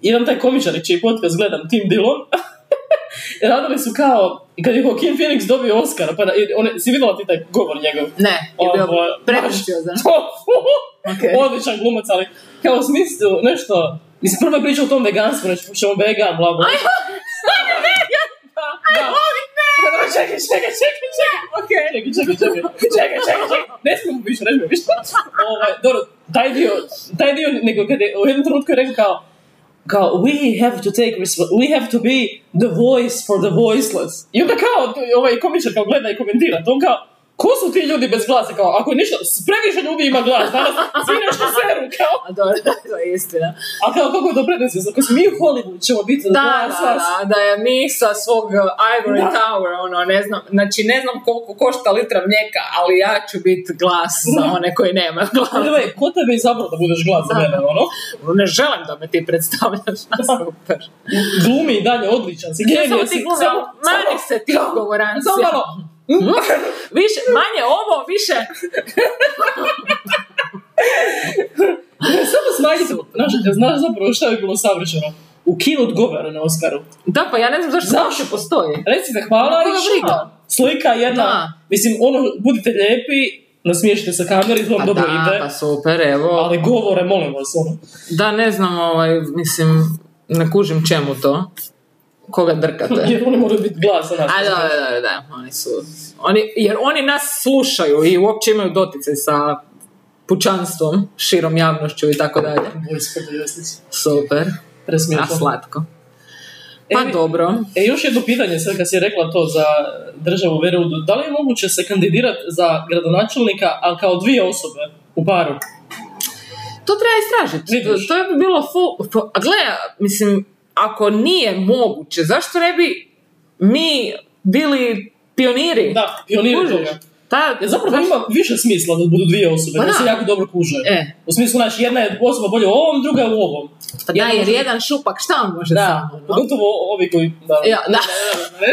S2: jedan taj komičar čiji podcast gledam, Tim Dillon, radili su kao, kad je Joaquin Phoenix dobio Oscar, pa one, si vidjela ti taj govor njegov?
S1: Ne, je bio
S2: Ovo je-
S1: prepreciozan.
S2: okay. Odličan glumac, ali kao u smislu nešto, mislim prvo je pričao o tom veganstvu, nešto ćemo vegan, bla bla. Da, Čekaj, čekaj, čekaj, čekaj, okej. Čekaj, čekaj, čekaj, čekaj, čekaj, čekaj, ne smijemo više, ne smijemo više. Ovaj, dobro, taj dio, taj dio, nego kad je u jednom trenutku je rekao kao, kao, we have to take, we have to be the voice for the voiceless. I onda kao, ovaj komičar kao gleda i komentira, to on kao, ko su ti ljudi bez glasa? Kao, ako ništa, previše ljudi ima glas, danas svi nešto seru, kao.
S1: A dobro, to je istina.
S2: A kao, kako je to? Ako smo mi u Hollywood ćemo biti
S1: Da,
S2: glas,
S1: da, da, da je mi sa svog uh, Ivory
S2: Da.
S1: Tower, ono, ne znam, znači ne znam koliko košta litra mlijeka, ali ja ću biti glas za one koji nema
S2: Ali
S1: glas.
S2: daj, ko tebe izabrao da budeš glas za mene, ono?
S1: Ne želim da me ti predstavljaš, super.
S2: Glumi i dalje odličan si,
S1: Ne
S2: genije
S1: samo
S2: si.
S1: ti glumi,
S2: Samo-
S1: mani
S2: samo-
S1: se ti govorancija.
S2: Samo malo.
S1: Više, manje ovo, više.
S2: Samo smanjiti. Znaš, znaš zapravo šta je bilo savršeno? Ukinut govore na Oscaru.
S1: Da, pa ja ne znam zašto
S2: Zašto?
S1: postoji.
S2: Recite hvala i šala. Slika jedna.
S1: Da.
S2: Mislim, ono, budite lijepi, nasmiješite se kameri, to
S1: Pa
S2: dobro
S1: da,
S2: ide.
S1: pa super, evo.
S2: Ali govore, molim vas, ono.
S1: Da, ne znam, ovaj, mislim, ne kužim čemu to. Koga drkate?
S2: Jer oni moraju biti glas nas.
S1: A da, da, da, da, oni su, oni, jer oni nas slušaju i uopće imaju doticaj sa pučanstvom, širom javnošću i tako dalje. Super, a
S2: Presmiješno.
S1: slatko. Pa
S2: E,
S1: dobro.
S2: E, još jedno pitanje, sad kad si rekla to za državu Verudu, da li je moguće se kandidirati za gradonačelnika, ali kao dvije osobe u paru?
S1: To treba istražiti.
S2: Vidiš.
S1: To bi bilo full... A gle, mislim, ako nije moguće, zašto ne bi mi bili pioniri?
S2: Da, pioniri toga.
S1: Ta,
S2: zapravo
S1: zašto-
S2: ima više smisla da budu dvije osobe,
S1: Pa
S2: da
S1: da.
S2: se jako dobro kuže.
S1: E,
S2: U smislu, znači, jedna je osoba bolje u ovom, druga je u ovom.
S1: pa da, jer jedan šupak, šta on može
S2: Da,
S1: sam? ono?
S2: pogotovo ovi koji... Da.
S1: Ja, da.
S2: Ne.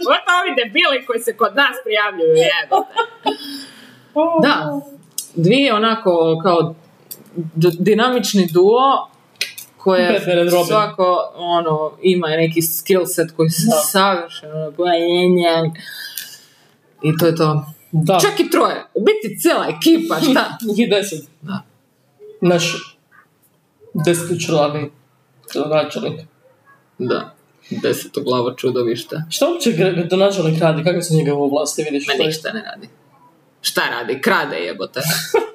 S1: What ovi debili koji se kod nas prijavljuju, jebote. Da, dvije onako kao d- dinamični duo
S2: Robin.
S1: svako ono, ima neki skill set koji se
S2: Da.
S1: savršeno bojenje. I to je to.
S2: Da,
S1: Čak i troje. U biti cijela ekipa, šta?
S2: je deset.
S1: Da.
S2: Naš desetčlani gradonačelnik.
S1: Da. Deseto glavo čudovište.
S2: Šta uopće gra- gradonačelnik radi? Kakve su njegove ovlasti? Vidiš
S1: Ma ništa ne radi. Šta radi? Krade jebote.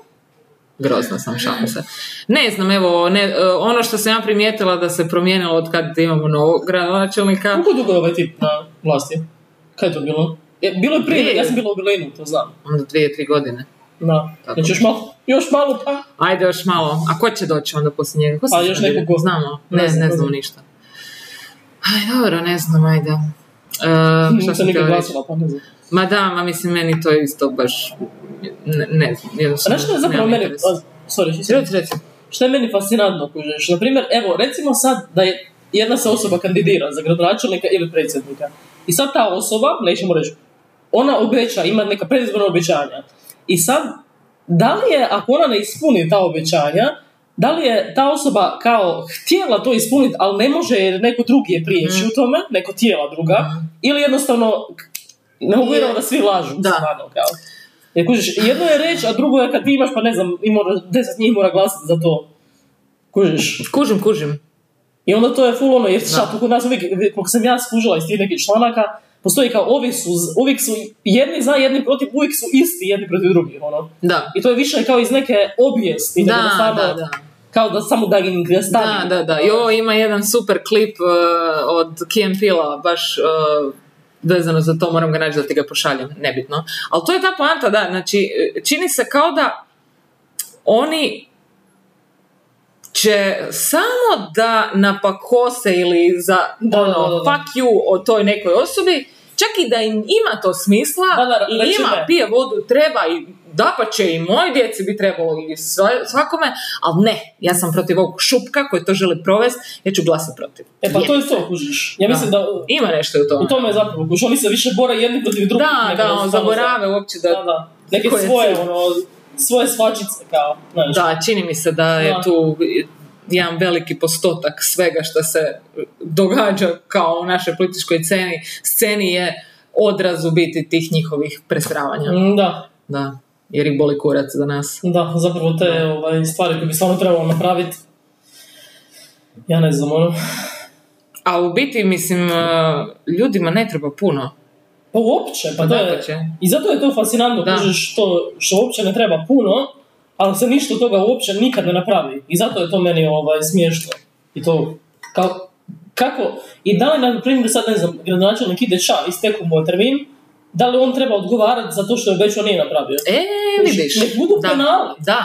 S1: Grozna sam, šalim se. Ne znam, evo, ne, e, ono što sam ja primijetila da se promijenilo od kad imamo novog gradonačelnika.
S2: Koliko dugo je ovaj tip na vlasti? Kaj je to bilo? Je, bilo je prije, ja sam bila u Berlinu, to znam.
S1: Onda dvije, tri godine.
S2: Da.
S1: Tako.
S2: Znači još malo, još malo pa.
S1: Ajde još malo. A ko će doći onda poslije njega? Ko se
S2: A, još
S1: kandidira?
S2: neko ko?
S1: Znamo.
S2: Ne
S1: Ne,
S2: znam, ne znam.
S1: ništa. Aj, dobro, ne znam, ajde. E, šta sam
S2: nikad glasila, pa ne znam.
S1: Ma da, ma mislim, meni to isto baš... Ne, ne znam,
S2: znaš što je zapravo meni, a, sorry,
S1: reci.
S2: što je meni fascinantno, kužeš? Naprimjer, evo, recimo sad da je jedna se osoba kandidira za gradonačelnika ili predsjednika. I sad ta osoba, nećemo reći, ona obeća, ima neka predizborna obećanja. I sad, da li je, ako ona ne ispuni ta obećanja, da li je ta osoba kao htjela to ispuniti, ali ne može jer neko drugi je prijeći
S1: Mhm.
S2: u tome, neko tijela druga, ili jednostavno ne vjerovati da svi lažu.
S1: Da.
S2: stvarno, kao. Jer kužiš, jedno je reći, a drugo je kad ti imaš, pa ne znam, i mora, deset njih mora glasati za to. Kužiš.
S1: Kužim, kužim.
S2: I onda to je full ono, jer šta, kod nas uvijek, koliko sam ja skužila iz tih nekih članaka, postoji kao ovi su, uvijek su jedni za jedni protiv, uvijek su isti jedni protiv drugih, ono.
S1: Da.
S2: I to je više kao iz neke obijesti,
S1: Da,
S2: stvarno,
S1: da, da.
S2: kao da samo da ga stavi.
S1: Da, da, da. I ovo ima jedan super klip uh, od and Peela, baš uh, vezano za to, moram ga naći da ti ga pošaljem, nebitno. Ali to je ta poanta, da, znači, čini se kao da oni će samo da napakose ili za
S2: Da,
S1: ono,
S2: da, da, da.
S1: fuck you o toj nekoj osobi, čak i da im ima to smisla
S2: Da, da,
S1: i ima, pije vodu, treba i dapače i moj djeci bi trebalo i sva- svakome, ali ne, ja sam protiv ovog šupka koji to želi provesti, ja ću glasati protiv.
S2: E pa to je to, kužiš. Ja mislim da,
S1: Ima nešto u tome.
S2: u tome je zapravo, kužiš, oni se više bore jedni protiv drugih.
S1: Da, da, on zaborave uopće
S2: za-
S1: da...
S2: Da, da. Neke svoje, ono, svoje svačice, kao, znaš.
S1: Da, čini mi se da je
S2: Da.
S1: tu jedan veliki postotak svega što se događa kao u našoj političkoj sceni, sceni je odraz u biti tih njihovih presravanja.
S2: Mm, Da,
S1: Da, jer ih boli kurac za nas.
S2: da, zapravo te ovaj, stvari koje bi stvarno trebalo napraviti. Ja ne znam, ono.
S1: A u biti, mislim, uh, ljudima ne treba puno.
S2: Pa uopće, pa to je... I zato je to fascinantno,
S1: Da.
S2: kužiš, što, što uopće ne treba puno, ali se ništa od toga uopće nikad ne napravi. I zato je to meni ovaj, smiješno. I to, kao, kako, i da li, na primjer, sad ne znam, gradonačelnik ide ča, isteku mu termin, da li on treba odgovarati za to što je već on nije napravio?
S1: E, vidiš.
S2: Nek budu
S1: da.
S2: penali.
S1: Da,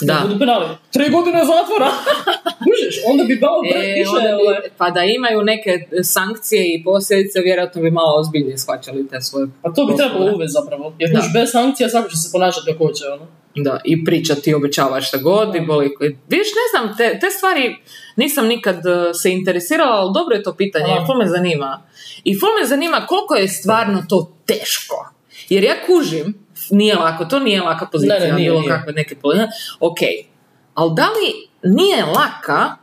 S1: da.
S2: budu penali. Tri godine zatvora! Kužiš, onda bi malo
S1: E,
S2: više,
S1: onda bi-
S2: ovaj,
S1: pa da imaju neke sankcije i posljedice, vjerojatno bi malo ozbiljnije shvaćali te svoje
S2: Pa to bi
S1: poslove.
S2: trebalo uvesti zapravo. Jer
S1: Da.
S2: bez sankcija svako će se ponašati kako hoće, ono.
S1: Da, i pričati i obećavaš šta god i boli. Vidiš, ne znam, te, te stvari nisam nikad uh, se interesirala, ali dobro je to pitanje, i ful me zanima. I ful me zanima koliko je stvarno to teško. Jer ja kužim, nije lako, to nije laka pozicija,
S2: Ne, ne, nije,
S1: bilo
S2: nije.
S1: kakve neke pozicije. Ok, ali da li nije laka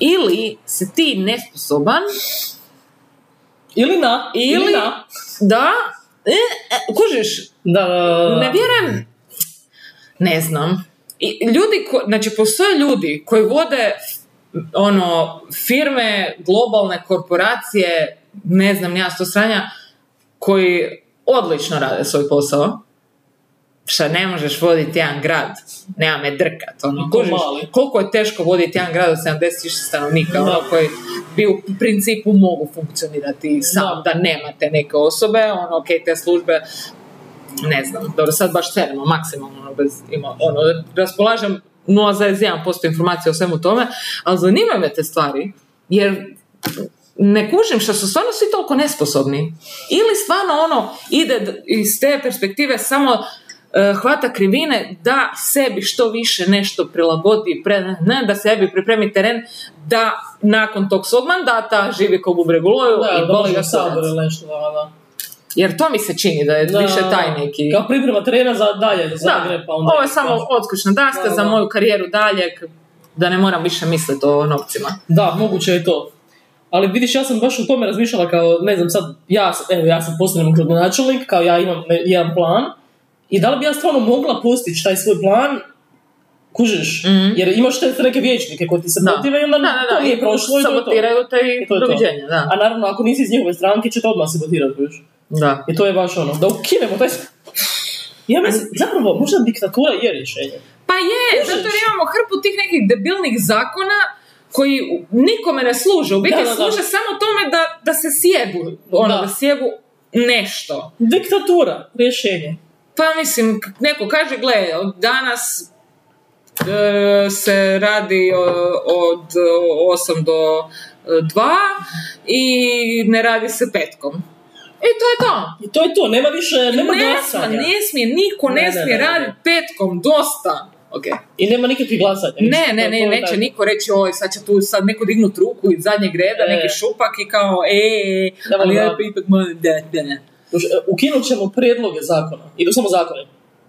S1: ili si ti nesposoban
S2: Ili na,
S1: ili
S2: na.
S1: da, e, e, kužiš,
S2: Da, da, da, da.
S1: ne vjerujem, ne znam. I ljudi, ko, znači postoje ljudi koji vode ono, firme, globalne korporacije, ne znam, nija sto sranja, koji odlično rade svoj posao. Šta ne možeš voditi jedan grad, nema me drkat, ono, kužiš, koliko je teško voditi jedan grad od 70.000 stanovnika, ono, koji bi u principu mogu funkcionirati sam, da,
S2: Da.
S1: nemate neke osobe, ono, ok, te službe, ne znam, dobro, sad baš crno, maksimalno, ono, bez, ima, ono, raspolažem 0,1% informacija o svemu tome, ali zanimaju me te stvari, jer ne kužim što su stvarno svi toliko nesposobni. Ili stvarno ono ide iz te perspektive samo e, hvata krivine da sebi što više nešto prilagodi, pre, ne, da sebi pripremi teren, da nakon tog svog mandata živi ko bubre guloju
S2: Da,
S1: i boli ga
S2: nešto, da, da.
S1: Jer to mi se čini da je
S2: Da,
S1: više taj neki...
S2: Kao priprema terena za dalje, za
S1: Da,
S2: Zagreb, pa onda...
S1: ovo je samo odskočna daska
S2: Da,
S1: za moju karijeru dalje, da ne moram više misliti o novcima.
S2: Da, moguće je to. Ali vidiš, ja sam baš u tome razmišljala kao, ne znam, sad, ja, sam- evo, ja sam postavljen gradonačelnik, kao ja imam jedan plan, i da li bi ja stvarno mogla postići taj svoj plan, kužiš,
S1: Mhm.
S2: jer imaš te neke vijećnike koji ti se
S1: Da.
S2: protive i onda
S1: Da, da, da,
S2: to nije prošlo i to je to.
S1: sabotiraju te i
S2: I to je to.
S1: da.
S2: A naravno, ako nisi iz njihove stranke, će to odmah sabotirati, kužiš.
S1: Da.
S2: I to je baš ono, da ukinemo taj... Ja mislim, zapravo, možda diktatura je rješenje.
S1: Pa je, zato jer imamo hrpu tih nekih debilnih zakona koji nikome ne služe. U biti
S2: Da, da, da.
S1: služe samo tome da, da se sjebu, ono, da.
S2: Da.
S1: sjebu nešto.
S2: Diktatura, rješenje.
S1: Pa mislim, neko kaže, gle, od danas e, se radi o- od 8 do 2 i ne radi se petkom. I to je to.
S2: I to je to, nema više, nema
S1: ne,
S2: glasanja.
S1: smije, ne smije, niko ne,
S2: Ne, ne,
S1: smije
S2: ne, ne.
S1: raditi petkom, dosta. Ok.
S2: I nema nikakvih glasanja.
S1: Ne, ne, ne,
S2: je
S1: neće
S2: taj-
S1: niko reći, oj, sad će tu sad neko dignut ruku iz zadnjeg reda,
S2: E.
S1: neki šupak i kao, e,
S2: Da,
S1: ali
S2: da.
S1: ja ipak moram, da, da.
S2: Už- e, Ukinut ćemo prijedloge zakona. Idu samo zakone.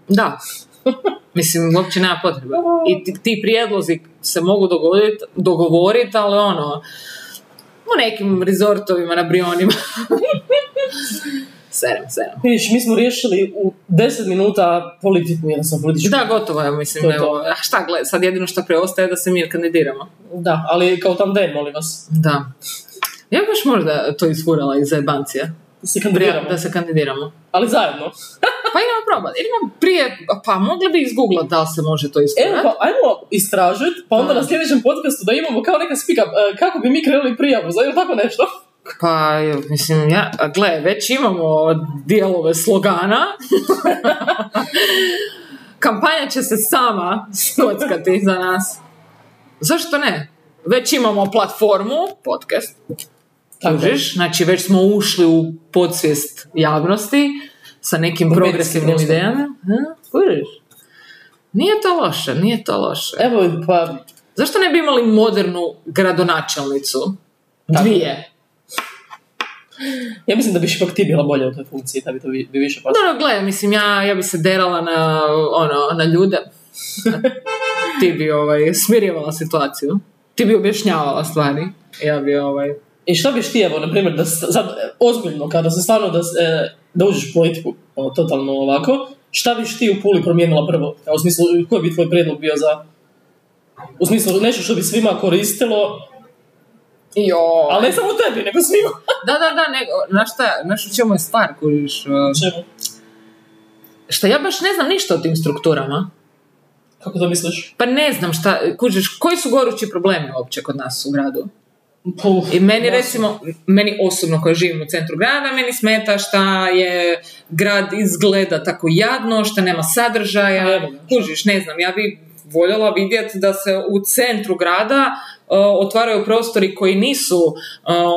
S1: Da. Mislim, uopće nema potrebe. I ti, ti prijedlozi se mogu dogovoriti, ali ono, u nekim rezortovima na Brionima. serem, serem.
S2: Vidiš, mi smo riješili u 10 minuta politiku, jednostavno političku.
S1: Da, gotovo je, mislim,
S2: To je
S1: evo, a šta gle, sad jedino što preostaje je da se mi kandidiramo.
S2: Da, ali kao tam den, molim vas.
S1: Da. Ja baš možda to isfurala iz jebancija.
S2: Da se kandidiramo.
S1: Da se kandidiramo.
S2: Ali zajedno.
S1: Pa idemo probati. Idemo prije, pa mogli bi izgooglat da li se može to
S2: Evo,
S1: isfurati.
S2: pa ajmo istražiti, pa onda
S1: Da.
S2: na sljedećem podcastu da imamo kao neka spika, e, kako bi mi krenuli prijavu, za ili tako nešto.
S1: Pa, evo, mislim, ja, gle, već imamo dijelove slogana. Kampanja će se sama skockati za nas. Zašto ne? Već imamo platformu, podcast, kužiš, znači već smo ušli u podsvijest javnosti sa nekim progresivnim
S2: prostor.
S1: idejama. Ha, kužiš? Nije to loše, nije to loše.
S2: Evo, pa,
S1: Zašto ne bi imali modernu gradonačelnicu? Dvije.
S2: ja mislim da bi ipak ti bila bolja u toj funkciji, da bi to bi više pasalo.
S1: Dobro, gle, mislim, ja, ja bi se derala na, ono, na ljude. Ti bi ovaj, smirivala situaciju. Ti bi objašnjavala stvari. Ja bi ovaj...
S2: I šta biš ti, evo, na primjer, da sad, e, ozbiljno, kada se stvarno da, e, da uđeš u politiku, ono, totalno ovako, šta biš ti u Puli promijenila prvo? U smislu, koji bi tvoj prijedlog bio za... U smislu, nešto što bi svima koristilo,
S1: Jo.
S2: ali ne samo tebi, nego svima.
S1: Da, da, da, nego, znaš šta, znaš u čemu je stvar, uh,
S2: Čemu?
S1: Šta ja baš ne znam ništa o tim strukturama.
S2: Kako to misliš?
S1: Pa ne znam šta, kužiš, koji su gorući problemi uopće kod nas u gradu? I meni recimo, meni osobno koja živim u centru grada, meni smeta šta je grad izgleda tako jadno, šta nema sadržaja, kužiš, ne znam, ja bi voljela vidjeti da se u centru grada uh, otvaraju prostori koji nisu uh,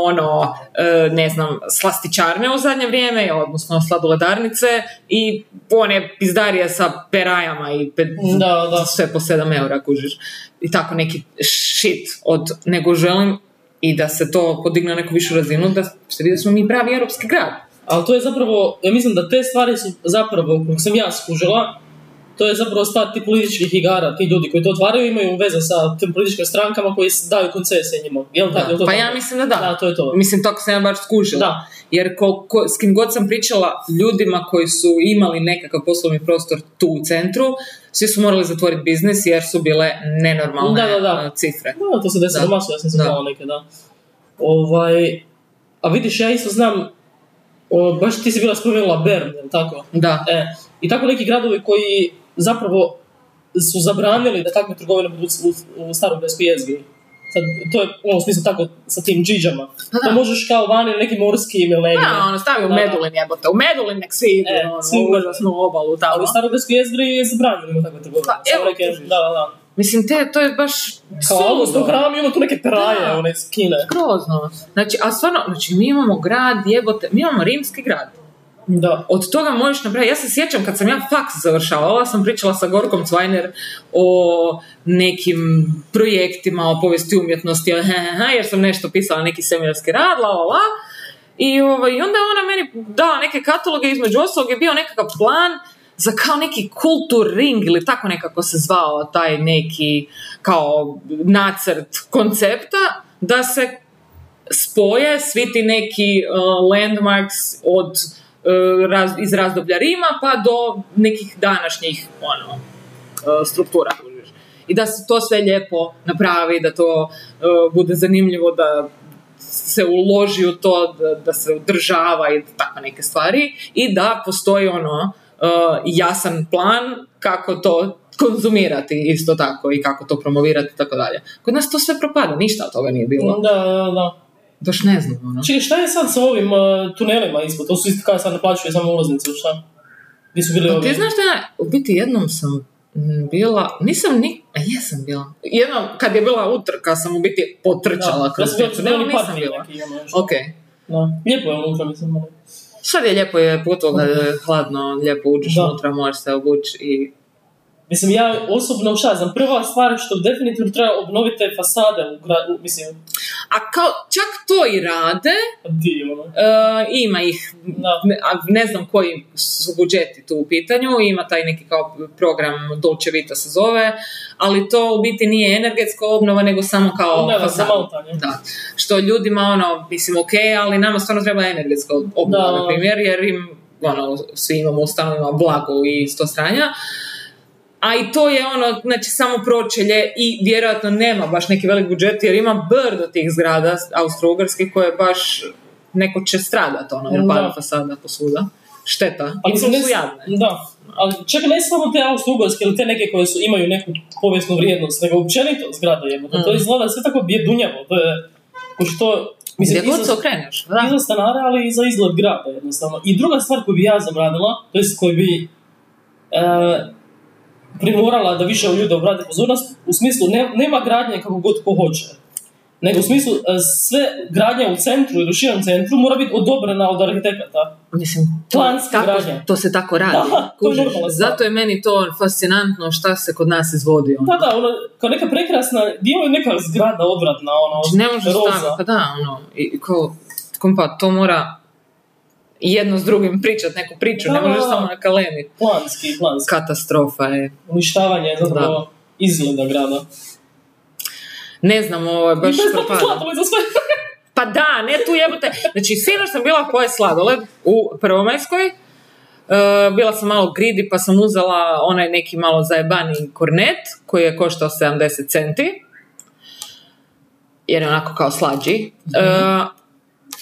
S1: ono, uh, ne znam, slastičarne u zadnje vrijeme, odnosno sladoledarnice i one pizdarije sa perajama i pe-
S2: Da, da.
S1: sve po 7 eura, kužiš. I tako neki shit od, nego želim i da se to podigne na neku višu razinu, da se vidi da smo mi pravi europski grad.
S2: Ali to je zapravo, ja mislim da te stvari su zapravo, kako sam ja skužila, to je zapravo stvar tih političkih igara, ti ljudi koji to otvaraju imaju veze sa tim političkim strankama koji daju koncesije njima. Jel, to
S1: pa
S2: tako?
S1: ja mislim da da.
S2: Da, to je to.
S1: Mislim, tako sam ja baš skužila.
S2: Da.
S1: Jer ko, ko- s kim god sam pričala ljudima koji su imali nekakav poslovni prostor tu u centru, svi su morali zatvoriti biznis jer su bile nenormalne
S2: Da, da, da.
S1: uh, cifre.
S2: Da, to se desilo
S1: Da.
S2: masu, ja sam znala neke, da. Ovaj, a vidiš, ja isto znam, o, baš ti si bila spomenula Bern, tako?
S1: Da.
S2: E, I tako neki gradovi koji zapravo su zabranili da takve trgovine budu u, u starom jezgri. Sad, to je u ovom smislu tako sa tim džiđama.
S1: Pa da.
S2: Da možeš kao vani neki morskim ili negdje.
S1: Da, ono, stavi u. Medulin jebote. U Medulin nek svi idu,
S2: E,
S1: ono, užasnu obalu tamo.
S2: Ali u staroj Beskoj jezgri je zabranjeno ima takve trgovine.
S1: Pa, evo,
S2: neke, da, da, da.
S1: Mislim, te, to je baš
S2: Kao. August u hrami ima tu neke peraje,
S1: Da.
S2: one iz Kine.
S1: Grozno. Znači, a stvarno, znači, mi imamo grad, jebote, mi imamo rimski grad.
S2: Da.
S1: Od toga možeš napraviti, ja se sjećam kad sam ja faks završavala, sam pričala sa Gorkom Cvajner o nekim projektima, o povijesti umjetnosti, jer sam nešto pisala, neki seminarski rad, la, la, la. I, ovaj, onda ona meni dala neke kataloge, između ostalog je bio nekakav plan za kao neki kultur ring ili tako nekako se zvao taj neki kao nacrt koncepta da se spoje svi ti neki uh, landmarks od raz- iz razdoblja Rima pa do nekih današnjih ono, uh, struktura. I da se to sve lijepo napravi, da to uh, bude zanimljivo, da se uloži u to, da, da se održava i tako neke stvari i da postoji ono jasan plan kako to konzumirati isto tako i kako to promovirati i tako dalje. Kod nas to sve propada, ništa od toga nije bilo.
S2: Da, da, da.
S1: Baš ne znam, ono.
S2: Čekaj, šta je sad sa ovim uh, tunelima ispod? To su isto kao sad naplaćuje samo ulaznice, šta? Gdje su bili
S1: Pa
S2: ovi?
S1: ti znaš da u biti jednom sam bila, nisam ni, a jesam bila. Jednom, kad je bila utrka, sam u biti potrčala
S2: Da,
S1: kroz
S2: tunel
S1: Ne, nisam bila.
S2: neki, ono.
S1: Ok.
S2: Da. Lijepo je unutra, mislim.
S1: Sad je lijepo je kad je hladno, lijepo uđeš unutra, možeš se obući i
S2: Mislim, ja osobno šta znam, prva stvar što definitivno treba obnoviti te fasade u gradu, mislim,
S1: A kao, čak to i rade,
S2: ono.
S1: e, ima ih,
S2: Da.
S1: ne, a ne znam koji su budžeti tu u pitanju, ima taj neki kao program Dolce Vita se zove, ali to u biti nije energetska obnova, nego samo kao
S2: da,
S1: fasada.
S2: zamaltanje.
S1: Da, što ljudima ono, mislim, ok, ali nama stvarno treba energetska obnova, na primjer, jer im, ono, svi imamo u stanovima blago i sto stranja. A i to je ono, znači samo pročelje i vjerojatno nema baš neki velik budžet jer ima brdo tih zgrada austro-ugarskih koje baš neko će stradat ono, jer
S2: Da.
S1: pada fasada posvuda. Šteta.
S2: Ali
S1: to
S2: ne,
S1: su jadne.
S2: Da, ali čak ne samo te austro-ugarske ili te neke koje su, imaju neku povijesnu vrijednost, nego općenito zgrada jebote. To
S1: Mm.
S2: izgleda sve tako bjedunjavo, to je, što, mislim,
S1: Gdje god se
S2: za,
S1: okreneš.
S2: i
S1: Da.
S2: za stanare, ali i za izgled grada jednostavno. I druga stvar koju bi ja zabranila, to jest koju bi e, primorala da više ljudi obrate pozornost, u smislu ne, nema gradnje kako god ko hoće. Nego u smislu e, sve gradnja u centru ili u širem centru mora biti odobrena od arhitekata.
S1: Mislim,
S2: Planski
S1: tako,
S2: gradnja.
S1: to se tako radi.
S2: Da, to je.
S1: Zato je meni to fascinantno šta se kod nas izvodi. Ono.
S2: Da, da, ono, kao neka prekrasna, dio je neka zgrada odvratna, ono,
S1: Znači, ne možeš
S2: roza.
S1: staviti, pa da, ono, i kao, kompa, to mora jedno s drugim pričat neku priču, ne
S2: Da.
S1: možeš samo nakalemiti.
S2: Planski, planski.
S1: Katastrofa je.
S2: Uništavanje zapravo izgleda grada.
S1: Ne znam, ovo je baš propada. Pa da, ne tu jebote. Znači, sinoć sam bila pojest sladoled u Prvomajskoj. E, bila sam malo gridi pa sam uzela onaj neki malo zajebani kornet koji je koštao 70 centi. Jer je onako kao slađi. E,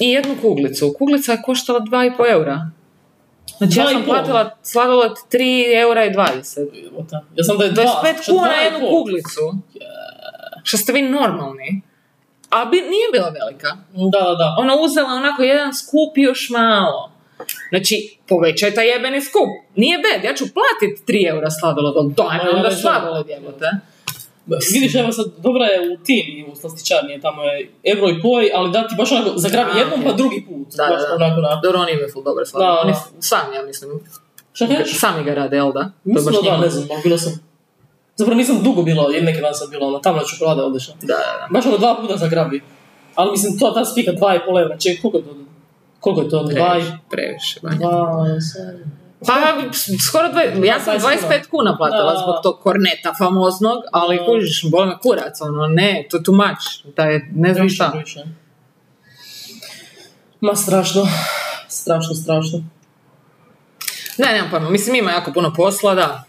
S1: I jednu kuglicu. Kuglica je koštala 2,5 eura. Znači ja
S2: Dva
S1: sam platila sladoled 3 eura i 20.
S2: Jebote. Ja sam da je dva.
S1: 25
S2: što
S1: kuna jednu kuglicu. Što ste vi normalni. A bi, nije bila velika.
S2: Da, da, da.
S1: Ona uzela onako jedan skup još malo. Znači, povećaj taj jebeni skup. Nije bed, ja ću platiti 3 eura sladoled, ali daj mi onda sladoled jebote.
S2: Vidiš, evo sad, dobra je u Tini, u slastičarni, tamo je euro i poj, ali da ti baš onako zagrabi
S1: A,
S2: jednom pa drugi put.
S1: Da,
S2: baš
S1: da, da.
S2: onako na...
S1: Dobro, oni imaju full dobar sladoled.
S2: Da,
S1: Oni
S2: da.
S1: sami, ja mislim.
S2: Šta kažeš?
S1: Sami ga rade, jel da?
S2: Mislim da da, ne znam, ali bilo sam... Zapravo nisam dugo bila, jer neki dan sam bila, ono, tamna čokolada odlična.
S1: Da, da, da.
S2: Baš ono dva puta zagrabi. Ali mislim, to ta spika dva i pol eura, ček, koliko je to? Koliko je to? Dva i...
S1: Previše, previše.
S2: Dva, sedam.
S1: Pa, skoro dva, ja sam
S2: 25 kuna.
S1: 25 kuna platila
S2: Da.
S1: zbog tog korneta famoznog, ali
S2: Da.
S1: kužiš, boli me kurac, ono, ne, to je too much, taj, ne znam šta.
S2: Ma strašno. Strašno, strašno.
S1: Ne, nemam pojma, mislim ima jako puno posla, da.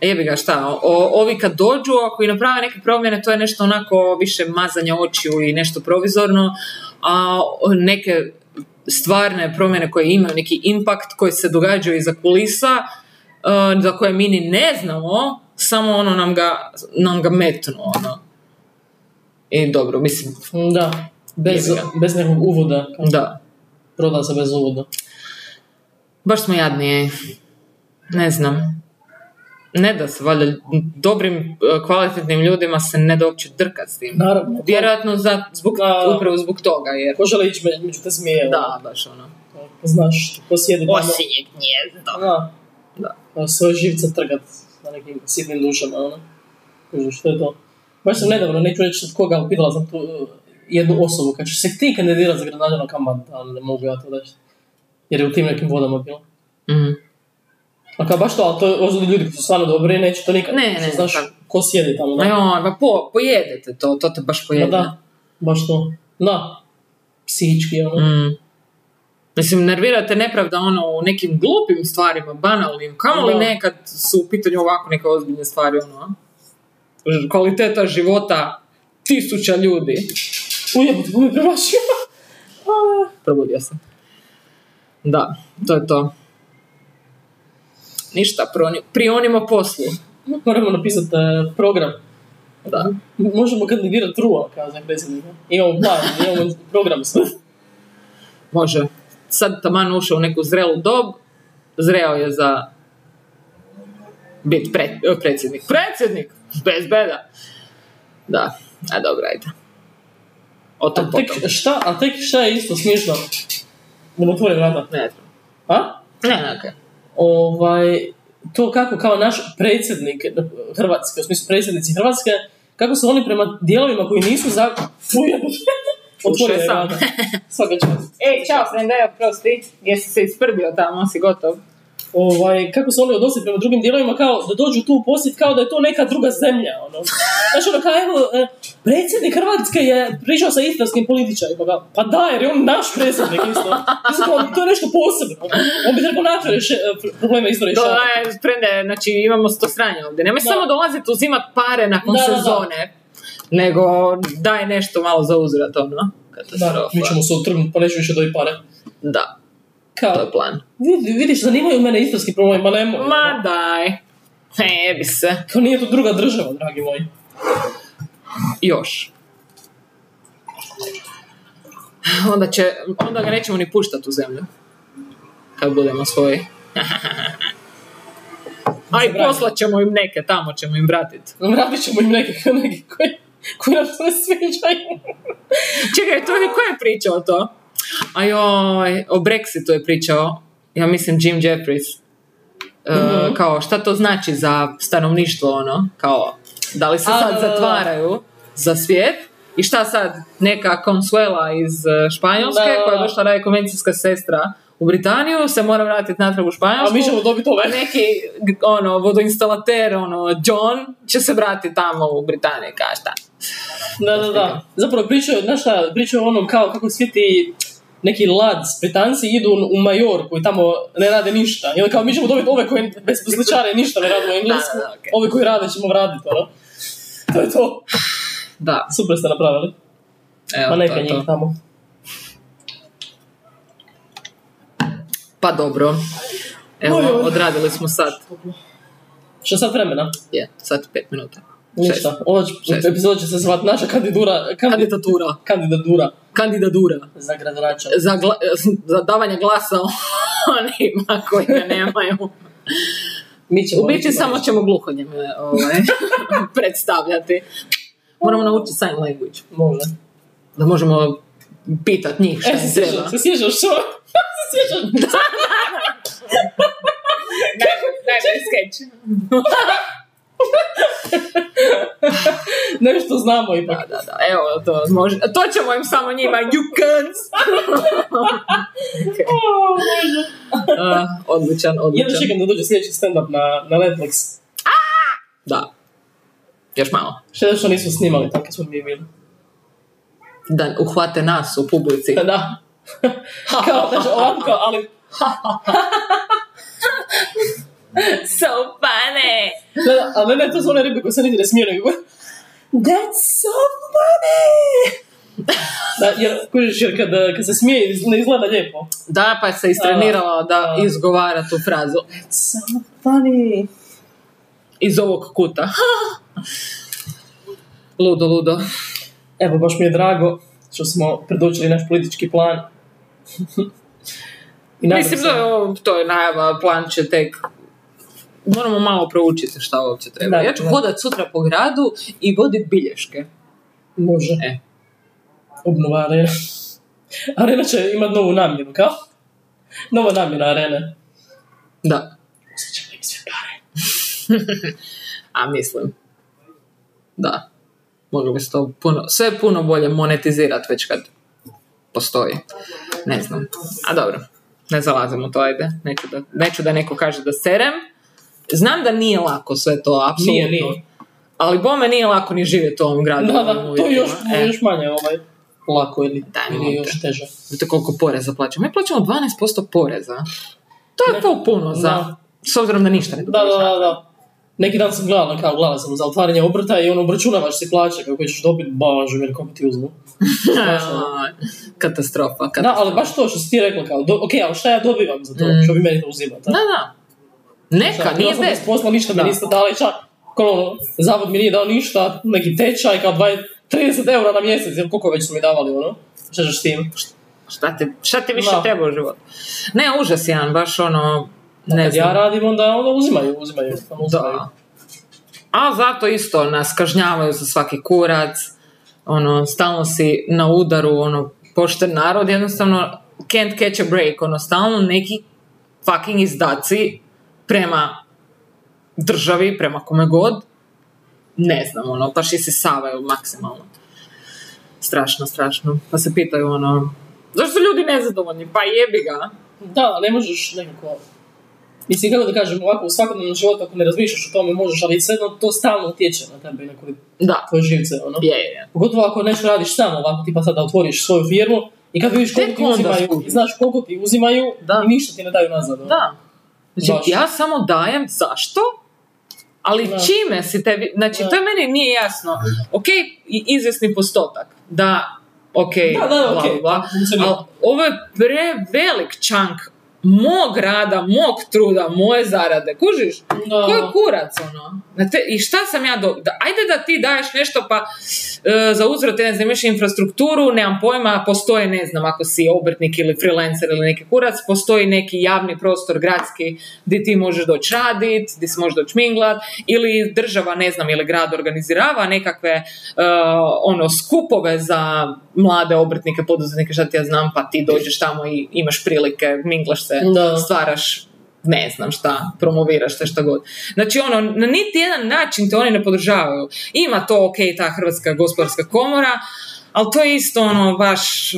S1: Jebi ga šta, o, ovi kad dođu, ako i naprave neke promjene, to je nešto onako više mazanja očiju i nešto provizorno, a neke stvarne promjene koje imaju neki impakt, koji se događaju iza kulisa, e, za koje mi ni ne znamo, samo ono nam ga, nam ga metnu, ono. I dobro, mislim,
S2: Da. Bez, bez nekog uvoda.
S1: da.
S2: Proda se bez uvoda.
S1: Baš smo jadni, ne znam. Ne da se, valjda, dobrim, e, kvalitetnim ljudima se ne da uopće drkat s tim.
S2: Naravno.
S1: Vjerojatno za, zbog,
S2: Da.
S1: upravo zbog toga, jer...
S2: Ko žele ići među, među te zmije.
S1: Da, baš ono.
S2: ono, Znaš, ko sjedi tamo.
S1: Osinje gnjezdo.
S2: Da.
S1: Da.
S2: Da. Svoje živce trgat na nekim sitnim dušama, ono. Kužiš, što je to? Baš sam nedavno, neću reći od koga, ali pitala sam tu uh, jednu osobu, kad ćeš se ti kandidirati za gradonačelnika kamat, ali ne mogu ja to reći. Jer je u tim nekim vodama bilo.
S1: Mhm.
S2: A kao baš to, ali to ljudi koji su stvarno dobri, neće to nikad.
S1: Ne, ne,
S2: Znaš,
S1: pa-
S2: ko sjedi tamo, da?
S1: Ma joj, ma po, pojedete to, to te baš pojede.
S2: da, baš to. Da, psihički, ono.
S1: Mm. Mislim, nervirate nepravda ono u nekim glupim stvarima, banalnim, kamo li nekad su u pitanju ovako neke ozbiljne stvari, ono, kvaliteta života tisuća ljudi.
S2: Ko mi premašio.
S1: Probudio sam. Da, to je to. Ništa, prionimo poslu.
S2: Moramo napisati e, program.
S1: Da.
S2: Možemo kandidirati Rua kao za predsjednika. Imamo plan, imamo program sve.
S1: Može. Sad taman ušao u neku zrelu dob, zreo je za biti pre, e, predsjednik. Predsjednik! Bez beda. Da, a dobro, ajde. O tom
S2: A tek
S1: potom.
S2: šta, a tek šta je isto smiješno? Da mu otvorim vrata.
S1: Ne, treba.
S2: A?
S1: ne, ne, okej.
S2: Ovaj, to kako kao naš predsjednik Hrvatske, u smislu predsjednici Hrvatske, kako su oni prema dijelovima koji nisu za... Otvorio je
S1: sam.
S2: Svaka čast.
S1: Ej, čao, frenda, evo, prosti. Jesi se isprbio tamo, si gotov.
S2: Ovaj, kako su oni odnosili prema drugim dijelovima, kao da dođu tu u posjet, kao da je to neka druga zemlja, ono. Znaš, ono, kao, evo, e, predsjednik Hrvatske je pričao sa istarskim političarima, pa, pa da, jer je on naš predsjednik isto. Mislim, kao, to je nešto posebno. On bi trebao naći reše- e, pr- probleme isto
S1: To
S2: rješavati.
S1: je, frende, znači imamo sto stranje ovdje. Nemoj
S2: Da.
S1: samo dolaziti uzimat pare nakon
S2: Da, da, da.
S1: sezone, nego daj nešto malo za uzrat, ono.
S2: Da,
S1: Katastrofa.
S2: mi ćemo se utrgnuti, pa neću više dobiti pare.
S1: Da, to
S2: Kao,
S1: je plan.
S2: Vidi, vidiš, zanimaju mene istarski problemi, ma nemoj.
S1: Ma daj. Ne bi se.
S2: Kao nije to druga država, dragi moji.
S1: Još. Onda, će, onda ga nećemo ni puštati u zemlju. Kad budemo svoji. A i poslat ćemo im neke, tamo ćemo im vratiti.
S2: Vratit ćemo im neke, neke koji, koji nam se ne sviđaju.
S1: Čekaj, to je, ko je pričao to? A joj, o Brexitu je pričao, ja mislim Jim Jeffries. E,
S2: Mhm.
S1: Kao, šta to znači za stanovništvo, ono? Kao, da li se
S2: A,
S1: sad
S2: da.
S1: zatvaraju za svijet? I šta sad, neka Consuela iz e, Španjolske,
S2: Da, da, da.
S1: koja je došla raditi konvencijska sestra u Britaniju, se mora vratiti natrag u
S2: A
S1: Španjolsku.
S2: mi ćemo dobiti ove.
S1: Neki, ono, vodoinstalater, ono, John, će se vratiti tamo u Britaniju, kao šta?
S2: Da, da, da. Zapravo pričaju, znaš šta, pričaju o onom kao kako svi ti neki lads, Britanci idu u Majorku i tamo ne rade ništa. I onda kao mi ćemo dobiti ove koji bez posličare ništa ne rade u Englesku, ove koji rade ćemo vratiti, ono. To je to.
S1: Da,
S2: Super ste napravili.
S1: evo,
S2: Ma
S1: to
S2: neka
S1: je to.
S2: njih tamo.
S1: Pa dobro. Evo, odradili smo sad.
S2: Što sad vremena?
S1: Je, sad pet minuta.
S2: Ništa. Ova
S1: Šest.
S2: epizoda će se zvati naša kandidura, kandid,
S1: Kandidatura.
S2: kandidatura
S1: Kandidatura.
S2: za gradonača.
S1: Za, gla- za davanje glasa onima koji ga nemaju.
S2: Mi ćemo
S1: U biti samo ćemo gluhonjeme ovaj, predstavljati. Moramo naučiti sign language.
S2: Može.
S1: Da možemo pitat njih šta
S2: E, se
S1: treba.
S2: se sjećaš što? se sjećaš?
S1: Najbolji skeč.
S2: Nešto znamo ipak.
S1: Da, da, da. Evo, to, može. to ćemo im samo njima. You cunts!
S2: O, Bože.
S1: Uh, odličan, odličan.
S2: čekam da dođe sljedeći stand-up na, na Netflix.
S1: Da. Još malo.
S2: Što što nismo snimali tako smo mi bili.
S1: Da uhvate nas u publici.
S2: Da, da. kao, znači, ovako, ali...
S1: So funny!
S2: Da, da, ali ne, to su one ribe koje se niti ne smiju, nego... That's so funny! da, jer, kužiš, jer kad, kad se smije, ne izgleda lijepo.
S1: Da, pa se istrenirala da
S2: Da.
S1: izgovara tu frazu.
S2: So funny!
S1: Iz ovog kuta. ludo, ludo.
S2: Evo, baš mi je drago što smo predočili naš politički plan. I
S1: Mislim
S2: se-
S1: da to je najava, plan će tek Moramo malo proučiti šta uopće treba.
S2: Da,
S1: ja ću
S2: da.
S1: hodat sutra po gradu i vodit bilješke.
S2: Može.
S1: E.
S2: Obnova arena. Arena će imat novu namjenu, kao? Nova namjena arene.
S1: Da.
S2: Uzet ćemo im sve pare.
S1: A mislim. Da. Moglo bi se to puno, sve puno bolje monetizirati već kad postoji. Ne znam. A dobro. Ne zalazim u to, ajde. Neću da, neću da neko kaže da serem. Znam da nije lako sve to, apsolutno.
S2: Nije, nije.
S1: Ali bome nije lako ni živjeti u ovom gradu.
S2: Da, da, to još,
S1: E,
S2: još manje ovaj, lako ili,
S1: Daj,
S2: ili još
S1: te.
S2: teže.
S1: Znate koliko poreza plaćamo? Mi plaćamo 12% poreza. To je to puno za...
S2: Da.
S1: S obzirom da ništa ne
S2: Da, da, da, da. Neki dan sam gledala, kao gledala sam za otvaranje obrta i ono obračunavaš si plaće kako ćeš dobiti, baže, jer kako ti uzmu.
S1: Katastrofa.
S2: Da,
S1: katastrofa.
S2: ali baš to što si ti rekla, kao, do, ok, ali šta ja dobivam za to,
S1: Mm.
S2: što vi meni to uzimate?
S1: Da, da. Neka, nije
S2: bez posla, ništa mi
S1: Da.
S2: niste dali, čak, kao, ono, zavod mi nije dao ništa, neki tečaj, kao 20, 30 eura na mjesec, jer koliko već su mi davali, ono, s tim?
S1: Šta ti, šta ti više
S2: Da.
S1: treba u životu? Ne, užas jedan, baš ono, ne
S2: Kad
S1: znam.
S2: ja radim, onda, onda uzimaju, uzimaju, ono, uzimaju.
S1: Da. A zato isto nas kažnjavaju za svaki kurac, ono, stalno si na udaru, ono, pošten narod, jednostavno can't catch a break, ono, stalno neki fucking izdaci prema državi, prema kome god, ne znam, ono, baš isisavaju maksimalno. Strašno, strašno. Pa se pitaju, ono, zašto su ljudi nezadovoljni? Pa jebi ga.
S2: Da, ne možeš nekako... Mislim, kako da kažem, ovako u svakodnevnom životu ako ne razmišljaš o tome možeš, ali svejedno to stalno utječe na tebe na koji-
S1: Da,
S2: tvoje živce, ono.
S1: je, je.
S2: Pogotovo ako nešto radiš samo ovako, tipa sada otvoriš svoju firmu i kad vidiš koliko ti uzimaju,
S1: skužiš.
S2: i znaš koliko ti uzimaju
S1: Da.
S2: i ništa ti ne daju nazad. ono.
S1: Da. Znači,
S2: Baš.
S1: ja samo dajem, zašto? Ali
S2: Da.
S1: čime si tebi, znači
S2: Da.
S1: to je meni nije jasno. Ok, izvjesni postotak, da, ok,
S2: Da, da,
S1: bla,
S2: ok,
S1: bla,
S2: funkcionira.
S1: ali ovo je prevelik čank mog rada, mog truda, moje zarade, kužiš? Ko je kurac, ono? Na te, I šta sam ja do... Da, ajde da ti daješ nešto, pa e, za uzvrat, ne znam, infrastrukturu, nemam pojma, postoji, ne znam, ako si obrtnik ili freelancer ili neki kurac, postoji neki javni prostor gradski gdje ti možeš doći radit, gdje se možeš doći minglat, ili država, ne znam, ili grad organizirava nekakve e, ono, skupove za mlade obrtnike, poduzetnike, šta ti ja znam, pa ti dođeš tamo i imaš prilike, minglaš se,
S2: Da.
S1: stvaraš ne znam šta, promoviraš se šta god. Znači ono, na niti jedan način te oni ne podržavaju. Ima to, ok, ta Hrvatska gospodarska komora, ali to je isto ono, baš,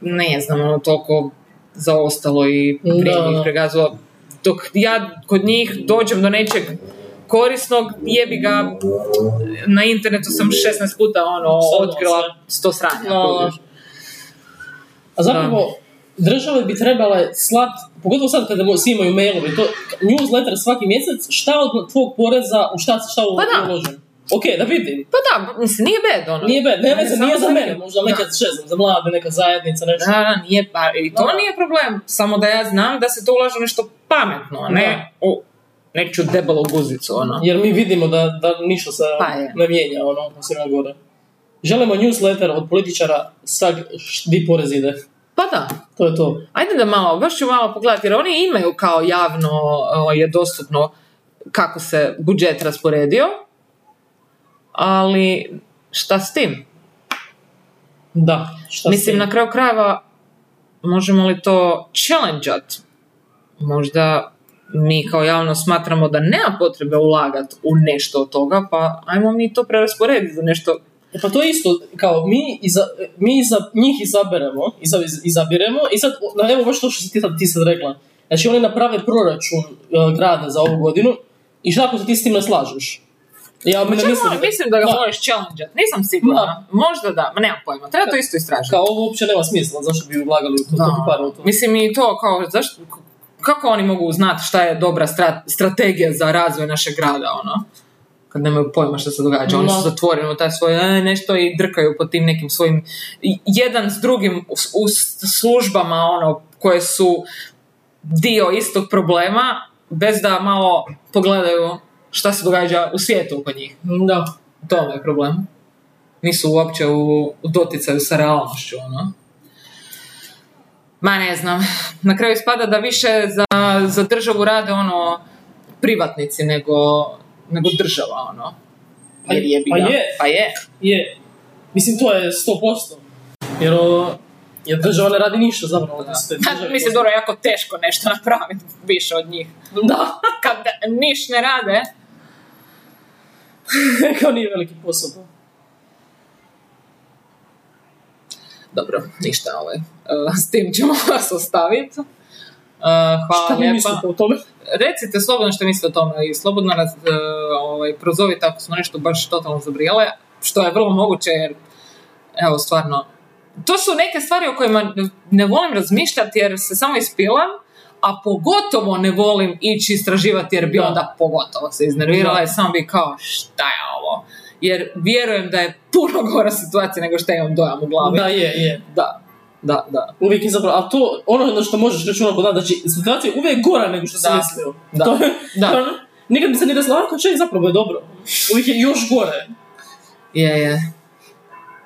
S1: ne znam, ono, toliko zaostalo i
S2: Da.
S1: vrijeme ih pregazilo. Dok ja kod njih dođem do nečeg korisnog, jebi ga, na internetu sam 16 puta ono, otkrila sto sranja.
S2: Da.
S1: kužiš.
S2: A zapravo, države bi trebale slat, pogotovo sad kada svi imaju mailove, to newsletter svaki mjesec, šta od tvog poreza, u šta, šta u
S1: Pa da.
S2: uložen. Ok, da vidim.
S1: Pa da, mislim, nije bed, ono.
S2: Nije bed, ne veze,
S1: Samo
S2: nije za mene, možda
S1: Da.
S2: neka, ne znam, za mlade, neka zajednica, nešto.
S1: Da, da, nije, pa, i to
S2: Da.
S1: nije problem, samo da ja znam da se to ulaže nešto pametno, a ne u neću debelu guzicu, ono.
S2: Jer mi vidimo da, da ništa se
S1: Pa
S2: ne mijenja, ono, na svima gore. Želimo newsletter od političara sa di porez ide.
S1: Pa da,
S2: To je to.
S1: ajde da malo, baš ću malo pogledati, jer oni imaju kao javno o, je dostupno kako se budžet rasporedio, ali šta s tim?
S2: Da. Šta
S1: Mislim,
S2: ste-
S1: na kraju krajeva, možemo li to challengeat? Možda mi kao javno smatramo da nema potrebe ulagati u nešto od toga, pa ajmo mi to prerasporediti za nešto
S2: E pa to je isto, kao mi, iza, mi iza, njih izaberemo, iza, izabiremo i sad, na- evo baš to što si ti sad, ti sad rekla. Znači oni naprave proračun e, grada za ovu godinu i šta ako se ti s tim ne slažeš? Ja
S1: Čemu,
S2: mislim,
S1: mislim da ga
S2: Da.
S1: možeš challenge Nisam sigurna.
S2: Da.
S1: Možda da, ma nemam pojma. Treba to isto istražiti.
S2: kao ovo uopće nema smisla, zašto bi ulagali u to,
S1: Da.
S2: toliko para u to.
S1: Mislim i to kao, zašto, kako oni mogu znati šta je dobra strat- strategija za razvoj našeg grada, ono? Kad nemaju pojma što se događa. Oni su zatvoreni u taj svoj e, nešto i drkaju po tim nekim svojim jedan s drugim u, u službama ono koje su dio istog problema bez da malo pogledaju šta se događa u svijetu oko njih.
S2: Da.
S1: To je problem. Nisu uopće u, u doticaju sa realnošću, ono. Ma ne znam. Na kraju ispada da više za, za državu rade ono privatnici nego, nego država, ono.
S2: Pa-
S1: jebi
S2: pa je.
S1: Pa je.
S2: Je. Mislim, to je 100%. Jer, jer država ne radi ništa zapravo. Da. države
S1: Mislim, dobro, jako teško nešto napraviti više od njih.
S2: Da.
S1: Kad niš ne rade,
S2: kao nije veliki posao to.
S1: Dobro, ništa ovaj. Uh, s tim ćemo vas ostaviti. Uh, hvala
S2: Šta mislite o tome?
S1: recite slobodno što mislite o tome i slobodno nas e, ovaj, prozovite ako smo nešto baš totalno zabrijale, što je vrlo moguće jer, evo, stvarno, to su neke stvari o kojima ne- volim razmišljati jer se samo ispilam, a pogotovo ne volim ići istraživati jer bi
S2: Da.
S1: onda pogotovo se iznervirala i samo bi kao šta je ovo? Jer vjerujem da je puno gora situacija nego što imam dojam u glavi.
S2: Da, je, je.
S1: da, da. da.
S2: Uvijek je zapravo, a to, ono na što možeš reći ono da, znači, situacija je uvijek gora nego što si
S1: Da.
S2: mislio.
S1: Da.
S2: To,
S1: Da.
S2: ono, nikad mi se nije desilo, ako ček, zapravo je dobro. Uvijek je još gore.
S1: Je, je.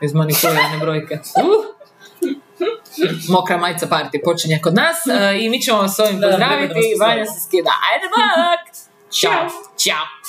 S1: Izmanipulirane brojke. Uh. Mokra majica party počinje kod nas e, i mi ćemo vas s ovim pozdraviti. Vanja se skida. Ajde bak! Ćao! Ćao!